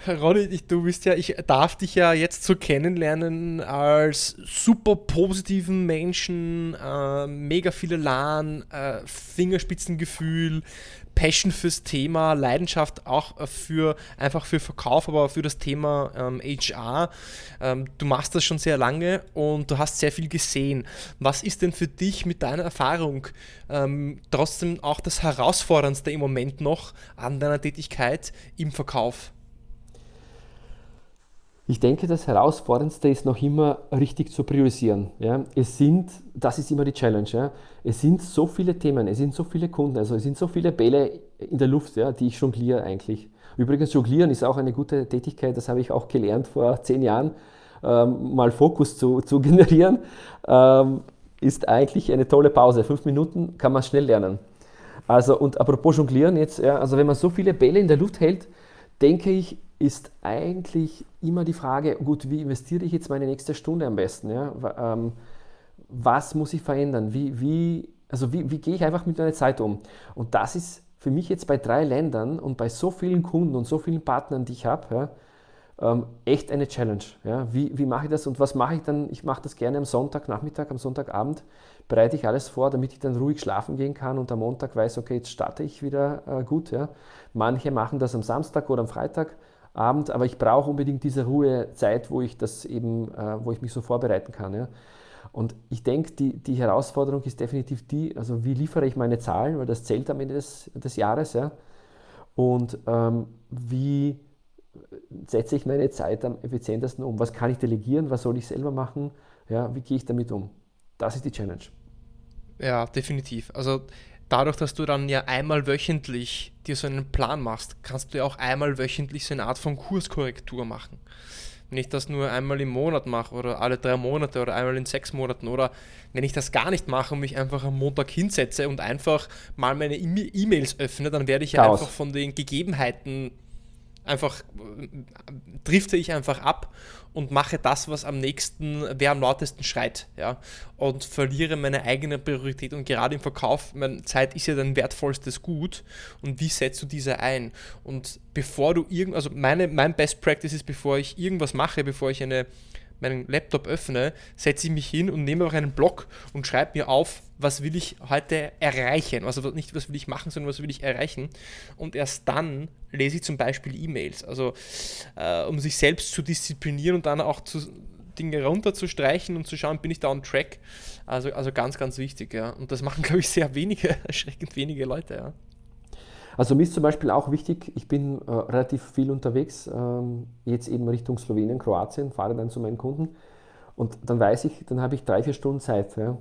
Ronny, du bist ja, ich darf dich ja jetzt so kennenlernen als super positiven Menschen, äh, mega viele LAN, äh, Fingerspitzengefühl, Passion fürs Thema, Leidenschaft auch für einfach für Verkauf, aber für das Thema ähm, HR. Ähm, du machst das schon sehr lange und du hast sehr viel gesehen. Was ist denn für dich mit deiner Erfahrung ähm, trotzdem auch das Herausforderndste im Moment noch an deiner Tätigkeit im Verkauf? Ich denke, das Herausforderndste ist noch immer richtig zu priorisieren. Ja. Es sind, das ist immer die Challenge, ja. es sind so viele Themen, es sind so viele Kunden, also es sind so viele Bälle in der Luft, ja, die ich jongliere eigentlich. Übrigens, jonglieren ist auch eine gute Tätigkeit, das habe ich auch gelernt vor zehn Jahren, ähm, mal Fokus zu, zu generieren, ähm, ist eigentlich eine tolle Pause. Fünf Minuten kann man schnell lernen. Also, und apropos jonglieren jetzt, ja, also wenn man so viele Bälle in der Luft hält, denke ich, ist eigentlich immer die Frage, gut, wie investiere ich jetzt meine nächste Stunde am besten? Ja? Ähm, was muss ich verändern? Wie, wie, also wie, wie gehe ich einfach mit meiner Zeit um? Und das ist für mich jetzt bei drei Ländern und bei so vielen Kunden und so vielen Partnern, die ich habe, ja, ähm, echt eine Challenge. Ja? Wie, wie mache ich das und was mache ich dann? Ich mache das gerne am Sonntagnachmittag, am Sonntagabend, bereite ich alles vor, damit ich dann ruhig schlafen gehen kann und am Montag weiß, okay, jetzt starte ich wieder äh, gut. Ja? Manche machen das am Samstag oder am Freitag Abend, aber ich brauche unbedingt diese Ruhezeit, wo ich das eben, äh, wo ich mich so vorbereiten kann. Ja. Und ich denke, die, die Herausforderung ist definitiv die, also wie liefere ich meine Zahlen, weil das zählt am Ende des, des Jahres, ja. Und ähm, wie setze ich meine Zeit am effizientesten um? Was kann ich delegieren? Was soll ich selber machen? Ja, wie gehe ich damit um? das ist die Challenge. Ja, definitiv. Also dadurch, dass du dann ja einmal wöchentlich dir so einen Plan machst, kannst du ja auch einmal wöchentlich so eine Art von Kurskorrektur machen. Wenn ich das nur einmal im Monat mache oder alle drei Monate oder einmal in sechs Monaten oder wenn ich das gar nicht mache und mich einfach am Montag hinsetze und einfach mal meine E-Mails öffne, dann werde ich ja einfach von den Gegebenheiten einfach drifte ich einfach ab und mache das, was am nächsten, wer am lautesten schreit, ja, und verliere meine eigene Priorität. Und gerade im Verkauf, meine Zeit ist ja dein wertvollstes Gut. Und wie setzt du diese ein? Und bevor du irgend, also meine, mein Best Practice ist, bevor ich irgendwas mache, bevor ich eine meinen Laptop öffne, setze ich mich hin und nehme auch einen Block und schreibe mir auf, was will ich heute erreichen. Also nicht, was will ich machen, sondern was will ich erreichen. Und erst dann lese ich zum Beispiel E-Mails. Also äh, um sich selbst zu disziplinieren und dann auch zu, Dinge runterzustreichen und zu schauen, bin ich da on track. Also, also ganz, ganz wichtig, ja. Und das machen, glaube ich, sehr wenige, erschreckend wenige Leute, ja. Also mir ist zum Beispiel auch wichtig, ich bin äh, relativ viel unterwegs, ähm, jetzt eben Richtung Slowenien, Kroatien, fahre dann zu meinen Kunden und dann weiß ich, dann habe ich drei, vier Stunden Zeit. Ja.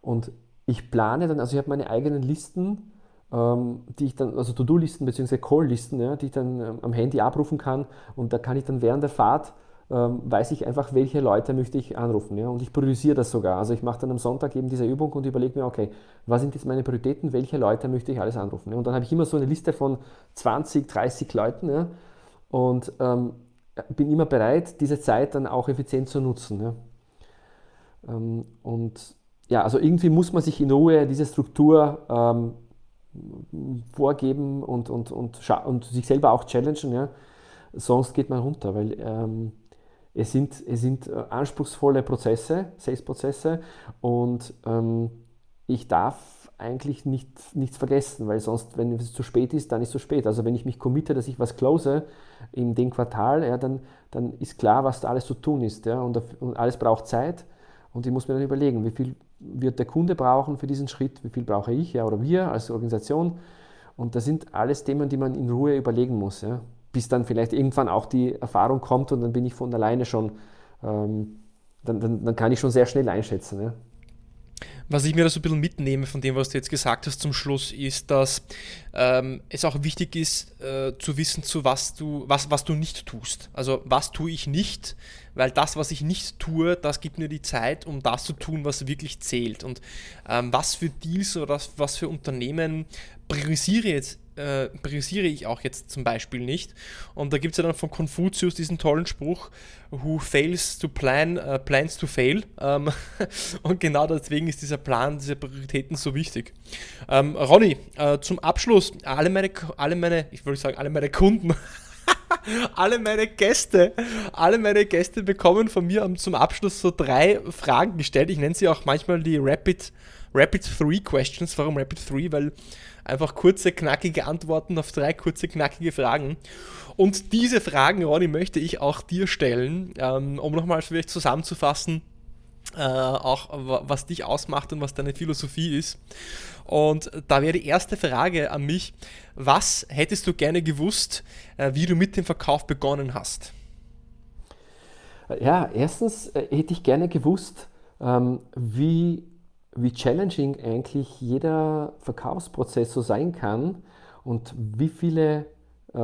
Und ich plane dann, also ich habe meine eigenen Listen, ähm, die ich dann, also To-Do-Listen bzw. Call-Listen, ja, die ich dann ähm, am Handy abrufen kann und da kann ich dann während der Fahrt ähm, weiß ich einfach, welche Leute möchte ich anrufen. Ja? Und ich priorisiere das sogar. Also ich mache dann am Sonntag eben diese Übung und überlege mir, okay, was sind jetzt meine Prioritäten, welche Leute möchte ich alles anrufen. Ja? Und dann habe ich immer so eine Liste von 20, 30 Leuten ja? und ähm, bin immer bereit, diese Zeit dann auch effizient zu nutzen. Ja? Ähm, und ja, also irgendwie muss man sich in Ruhe diese Struktur ähm, vorgeben und, und, und, und sich selber auch challengen. Ja? Sonst geht man runter, weil ähm, es sind, es sind äh, anspruchsvolle Prozesse, Sales-Prozesse und ähm, ich darf eigentlich nicht, nichts vergessen, weil sonst, wenn es zu spät ist, dann ist es zu spät. Also wenn ich mich committe, dass ich was close in dem Quartal, ja, dann, dann ist klar, was da alles zu tun ist. Ja, und, und alles braucht Zeit und ich muss mir dann überlegen, wie viel wird der Kunde brauchen für diesen Schritt, wie viel brauche ich ja, oder wir als Organisation. Und das sind alles Themen, die man in Ruhe überlegen muss. Ja bis dann vielleicht irgendwann auch die Erfahrung kommt und dann bin ich von alleine schon, ähm, dann, dann, dann, kann ich schon sehr schnell einschätzen. Ja. Was ich mir da so ein bisschen mitnehme von dem, was du jetzt gesagt hast zum Schluss, ist, dass ähm, es auch wichtig ist, äh, zu wissen, zu was du, was, was du nicht tust. Also was tue ich nicht, weil das, was ich nicht tue, das gibt mir die Zeit, um das zu tun, was wirklich zählt. Und ähm, was für Deals oder was für Unternehmen priorisiere jetzt äh, priorisiere ich auch jetzt zum Beispiel nicht. Und da gibt es ja dann von Konfuzius diesen tollen Spruch, who fails to plan, uh, plans to fail. Ähm, und genau deswegen ist dieser Plan, diese Prioritäten so wichtig. Ähm, Ronny, äh, zum Abschluss, alle meine, alle meine, ich wollte sagen, alle meine Kunden, alle meine Gäste, alle meine Gäste bekommen von mir zum Abschluss so drei Fragen gestellt. Ich nenne sie auch manchmal die Rapid, Rapid Three Questions. Warum Rapid Three? Weil Einfach kurze, knackige Antworten auf drei kurze, knackige Fragen. Und diese Fragen, Ronny, möchte ich auch dir stellen, ähm, um nochmal vielleicht zusammenzufassen, äh, auch was dich ausmacht und was deine Philosophie ist. Und da wäre die erste Frage an mich, was hättest du gerne gewusst, äh, wie du mit dem Verkauf begonnen hast? Ja, erstens äh, hätte ich gerne gewusst, ähm, wie wie challenging eigentlich jeder Verkaufsprozess so sein kann und wie viele, äh,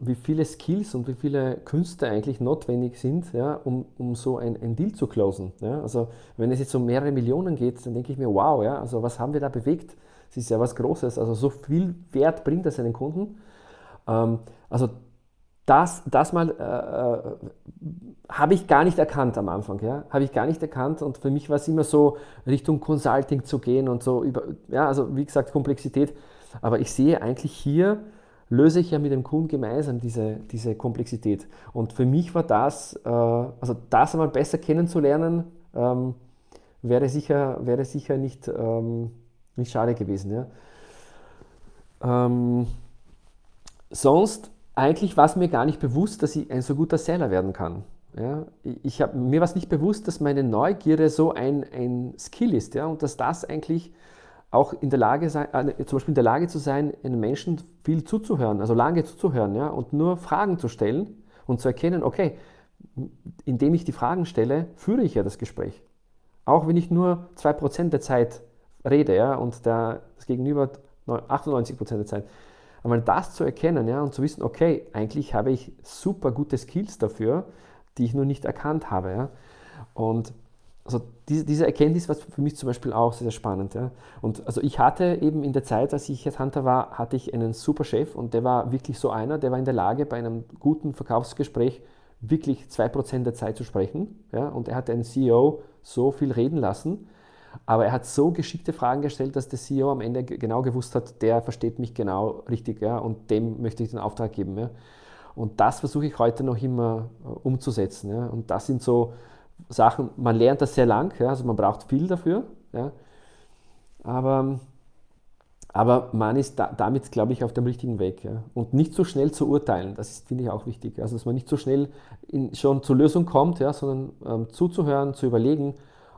wie viele Skills und wie viele Künste eigentlich notwendig sind, ja, um, um so ein, ein Deal zu closen. Ja. Also wenn es jetzt um mehrere Millionen geht, dann denke ich mir, wow, ja, also was haben wir da bewegt? Das ist ja was Großes, also so viel Wert bringt das einen Kunden. Ähm, also das, das mal äh, äh, habe ich gar nicht erkannt am Anfang. Ja? Habe ich gar nicht erkannt und für mich war es immer so, Richtung Consulting zu gehen und so. Über, ja, also wie gesagt, Komplexität. Aber ich sehe eigentlich hier, löse ich ja mit dem Kunden gemeinsam diese, diese Komplexität. Und für mich war das, äh, also das einmal besser kennenzulernen, ähm, wäre, sicher, wäre sicher nicht, ähm, nicht schade gewesen. Ja? Ähm, sonst eigentlich war es mir gar nicht bewusst, dass ich ein so guter Seller werden kann. Ja, ich hab, mir war es nicht bewusst, dass meine Neugierde so ein, ein Skill ist ja, und dass das eigentlich auch in der Lage sein, äh, zum Beispiel in der Lage zu sein, einem Menschen viel zuzuhören, also lange zuzuhören ja, und nur Fragen zu stellen und zu erkennen, okay, indem ich die Fragen stelle, führe ich ja das Gespräch. Auch wenn ich nur 2% der Zeit rede ja, und der, das Gegenüber 98% der Zeit. Aber das zu erkennen ja, und zu wissen, okay, eigentlich habe ich super gute Skills dafür, die ich nur nicht erkannt habe. Ja. Und also diese, diese Erkenntnis war für mich zum Beispiel auch sehr, sehr spannend. Ja. Und also ich hatte eben in der Zeit, als ich Headhunter war, hatte ich einen super Chef und der war wirklich so einer, der war in der Lage, bei einem guten Verkaufsgespräch wirklich 2% der Zeit zu sprechen. Ja. Und er hat einen CEO so viel reden lassen, aber er hat so geschickte Fragen gestellt, dass der CEO am Ende genau gewusst hat, der versteht mich genau richtig ja, und dem möchte ich den Auftrag geben. Ja. Und das versuche ich heute noch immer äh, umzusetzen. Ja. Und das sind so Sachen, man lernt das sehr lang, ja, also man braucht viel dafür. Ja. Aber, aber man ist da, damit, glaube ich, auf dem richtigen Weg. Ja. Und nicht so schnell zu urteilen, das finde ich auch wichtig. Also dass man nicht so schnell in, schon zur Lösung kommt, ja, sondern ähm, zuzuhören, zu überlegen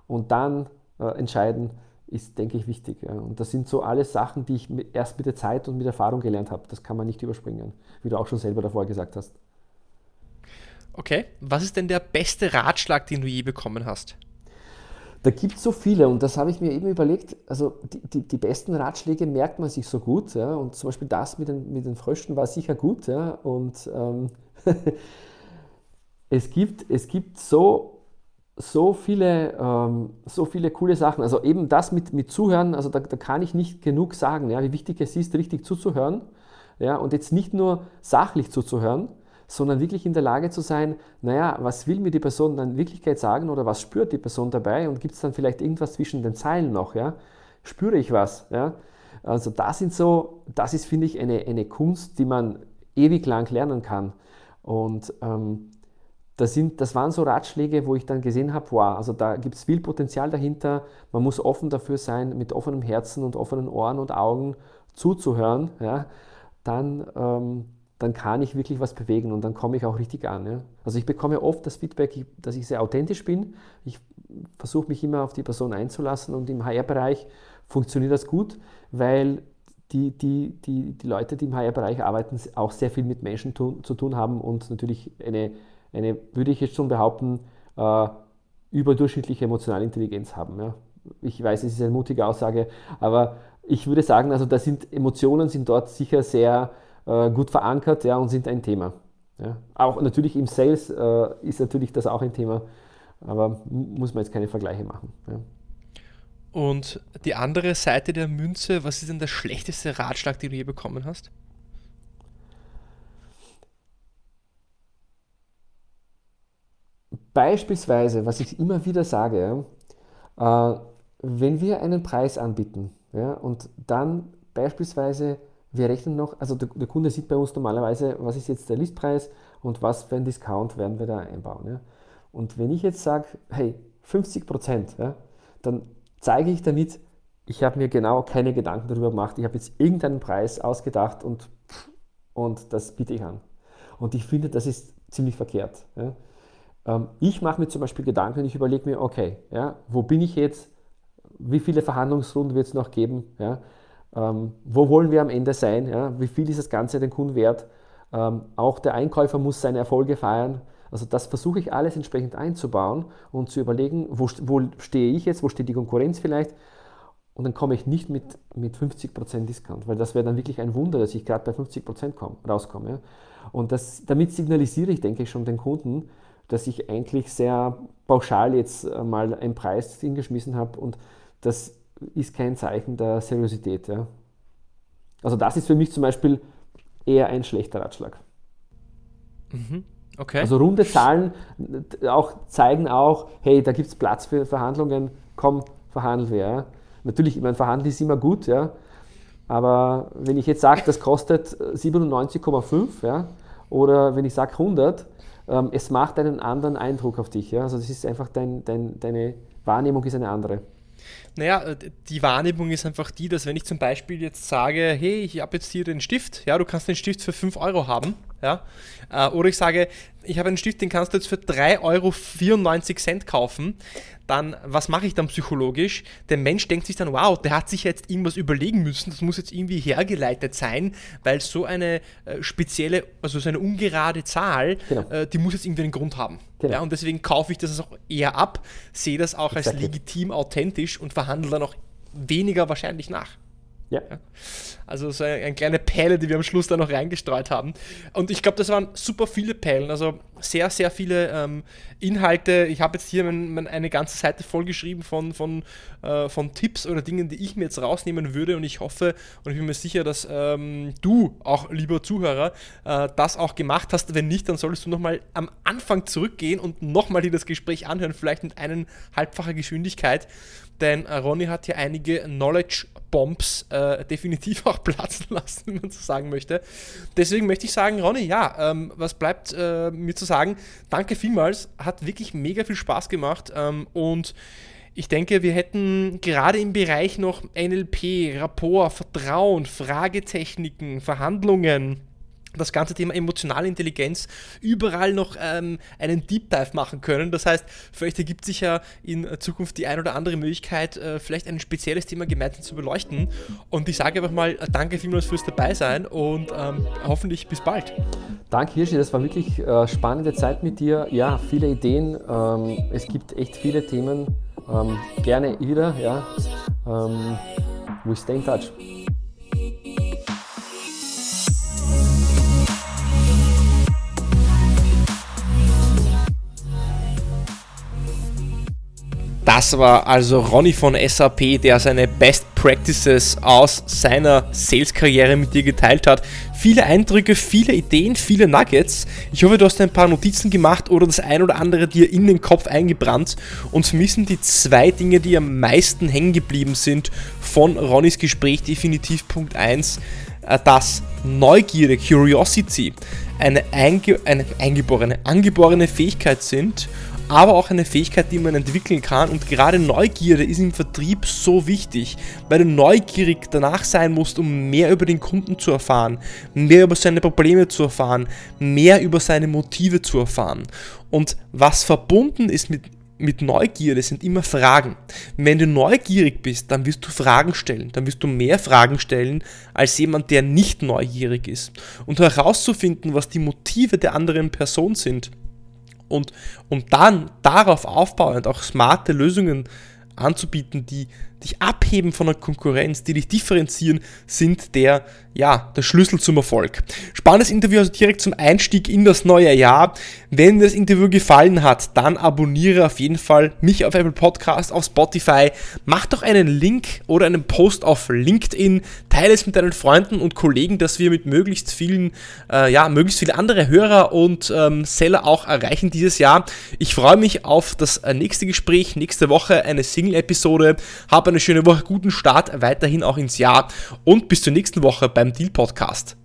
und dann äh, entscheiden, ist, denke ich, wichtig. Und das sind so alles Sachen, die ich mit, erst mit der Zeit und mit Erfahrung gelernt habe. Das kann man nicht überspringen, wie du auch schon selber davor gesagt hast. Okay, was ist denn der beste Ratschlag, den du je bekommen hast? Da gibt es so viele und das habe ich mir eben überlegt. Also die, die, die, besten Ratschläge merkt man sich so gut. Ja, und zum Beispiel das mit den, mit den Fröschen war sicher gut. Ja, und ähm, es, gibt, es gibt so so viele, ähm, so viele coole Sachen. Also eben das mit, mit Zuhören, also da, da kann ich nicht genug sagen, ja, wie wichtig es ist, richtig zuzuhören. Ja, und jetzt nicht nur sachlich zuzuhören, sondern wirklich in der Lage zu sein, naja, was will mir die Person dann in Wirklichkeit sagen oder was spürt die Person dabei und gibt es dann vielleicht irgendwas zwischen den Zeilen noch, ja? Spüre ich was, ja? Also das sind so, das ist, finde ich, eine, eine Kunst, die man ewig lang lernen kann. Und ähm, das, sind, das waren so Ratschläge, wo ich dann gesehen habe, wow, also da gibt es viel Potenzial dahinter. Man muss offen dafür sein, mit offenem Herzen und offenen Ohren und Augen zuzuhören. Ja, dann, ähm, dann kann ich wirklich was bewegen und dann komme ich auch richtig an. Ja. Also ich bekomme oft das Feedback, dass ich sehr authentisch bin. Ich versuche mich immer auf die Person einzulassen und im HR-Bereich funktioniert das gut, weil die, die, die, die Leute, die im HR-Bereich arbeiten, auch sehr viel mit Menschen tun, zu tun haben und natürlich eine eine, würde ich jetzt schon behaupten, äh, überdurchschnittliche emotionale Intelligenz haben. Ja. Ich weiß, es ist eine mutige Aussage, aber ich würde sagen, also da sind Emotionen sind dort sicher sehr äh, gut verankert ja, und sind ein Thema. Ja. Auch natürlich im Sales äh, ist natürlich das auch ein Thema, aber muss man jetzt keine Vergleiche machen. Ja. Und die andere Seite der Münze, was ist denn der schlechteste Ratschlag, den du je bekommen hast? Beispielsweise, was ich immer wieder sage, äh, wenn wir einen Preis anbieten ja, und dann beispielsweise, wir rechnen noch, also der, der, Kunde sieht bei uns normalerweise, was ist jetzt der Listpreis und was für ein Discount werden wir da einbauen. Ja. Und wenn ich jetzt sage, hey, 50 Prozent, ja, dann zeige ich damit, ich habe mir genau keine Gedanken darüber gemacht, ich habe jetzt irgendeinen Preis ausgedacht und, und das biete ich an. Und ich finde, das ist ziemlich verkehrt. Ja. Ähm, ich mache mir zum Beispiel Gedanken, ich überlege mir, okay, ja, wo bin ich jetzt? Wie viele Verhandlungsrunden wird es noch geben? Ja? Ähm, wo wollen wir am Ende sein? Ja? Wie viel ist das Ganze den Kunden wert? Ähm, auch der Einkäufer muss seine Erfolge feiern. Also das versuche ich alles entsprechend einzubauen und zu überlegen, wo, wo stehe ich jetzt, wo steht die Konkurrenz vielleicht. Und dann komme ich nicht mit, mit 50% Discount, weil das wäre dann wirklich ein Wunder, dass ich gerade bei 50% komm, rauskomme. Und das, damit signalisiere ich, denke ich, schon den Kunden, dass ich eigentlich sehr pauschal jetzt mal einen Preis hingeschmissen habe und das ist kein Zeichen der Seriosität. Ja. Also das ist für mich zum Beispiel eher ein schlechter Ratschlag. Mhm. Okay. Also runde Zahlen auch zeigen auch, hey, da gibt es Platz für Verhandlungen, komm, verhandeln wir. Ja. Natürlich, ich meine, verhandeln ist immer gut, ja. Aber wenn ich jetzt sage, das kostet 97,5, ja, oder wenn ich sage 100, ähm, es macht einen anderen Eindruck auf dich. Ja? Also das ist einfach dein, dein, deine Wahrnehmung ist eine andere. Naja, äh, die Wahrnehmung ist einfach die, dass wenn ich zum Beispiel jetzt sage, hey, ich habe jetzt hier den Stift, ja, du kannst den Stift für 5 Euro haben, Ja? Äh, oder ich sage, ich habe einen Stift, den kannst du jetzt für 3,94 Euro kaufen. Dann, was mache ich dann psychologisch? Der Mensch denkt sich dann, wow, der hat sich jetzt irgendwas überlegen müssen, das muss jetzt irgendwie hergeleitet sein, weil so eine äh, spezielle, also so eine ungerade Zahl, genau. äh, die muss jetzt irgendwie einen Grund haben. Genau. Ja, und deswegen kaufe ich das auch eher ab, sehe das auch exactly. als legitim authentisch und verhandle dann auch weniger wahrscheinlich nach. Ja. Also so eine, eine, kleine Perle, die wir am Schluss da noch reingestreut haben. Und ich glaube, das waren super viele Perlen, also sehr, sehr viele ähm, Inhalte. Ich habe jetzt hier mein, mein, eine ganze Seite vollgeschrieben von, von, äh, von Tipps oder Dingen, die ich mir jetzt rausnehmen würde. Und ich hoffe und ich bin mir sicher, dass ähm, du, auch lieber Zuhörer, äh, das auch gemacht hast. Wenn nicht, dann solltest du nochmal am Anfang zurückgehen und nochmal dir das Gespräch anhören, vielleicht mit eineinhalbfacher Geschwindigkeit denn äh, Ronny hat hier einige Knowledge Bombs äh, definitiv auch platzen lassen, wenn man so sagen möchte. Deswegen möchte ich sagen, Ronny, ja, ähm, was bleibt äh, mir zu sagen? Danke vielmals, hat wirklich mega viel Spaß gemacht ähm, und ich denke, wir hätten gerade im Bereich noch NLP, Rapport, Vertrauen, Fragetechniken, Verhandlungen, das ganze Thema emotionale Intelligenz überall noch ähm, einen Deep Dive machen können. Das heißt, vielleicht ergibt sich ja in Zukunft die ein oder andere Möglichkeit, äh, vielleicht ein spezielles Thema gemeinsam zu beleuchten. Und ich sage einfach mal äh, danke vielmals fürs Dabeisein und ähm, hoffentlich bis bald. Danke, Hirschi, das war wirklich äh, spannende Zeit mit dir. Ja, viele Ideen. Ähm, es gibt echt viele Themen. Ähm, gerne wieder. Ja. Ähm, we stay in touch. Das war also Ronny von SAP, der seine Best Practices aus seiner Sales-Karriere mit dir geteilt hat. Viele Eindrücke, viele Ideen, viele Nuggets. Ich hoffe, du hast ein paar Notizen gemacht oder das ein oder andere dir in den Kopf eingebrannt. Und für mich sind die zwei Dinge, die am meisten hängen geblieben sind von Ronnys Gespräch definitiv Punkt 1, äh, das Neugierde, Curiosity, eine, einge eine eingeborene, angeborene Fähigkeit sind aber auch eine Fähigkeit, die man entwickeln kann. Und gerade Neugierde ist im Vertrieb so wichtig, weil du neugierig danach sein musst, um mehr über den Kunden zu erfahren, mehr über seine Probleme zu erfahren, mehr über seine Motive zu erfahren. Und was verbunden ist mit mit Neugierde sind immer Fragen. Wenn du neugierig bist, dann wirst du Fragen stellen. Dann wirst du mehr Fragen stellen als jemand, der nicht neugierig ist. Und herauszufinden, was die Motive der anderen Person sind, und, und dann darauf aufbauend auch smarte Lösungen anzubieten, die dich abheben von der Konkurrenz, die dich differenzieren, sind der ja, der Schlüssel zum Erfolg. Spannendes Interview also direkt zum Einstieg in das neue Jahr. Wenn dir das Interview gefallen hat, dann abonniere auf jeden Fall mich auf Apple Podcast, auf Spotify. Mach doch einen Link oder einen Post auf LinkedIn. Teile es mit deinen Freunden und Kollegen, dass wir mit möglichst vielen, äh, ja, möglichst viele andere Hörer und ähm, Seller auch erreichen dieses Jahr. Ich freue mich auf das äh, nächste Gespräch, nächste Woche eine Single-Episode. Hab eine schöne Woche, guten Start weiterhin auch ins Jahr und bis zur nächsten Woche beim beim Deal Podcast.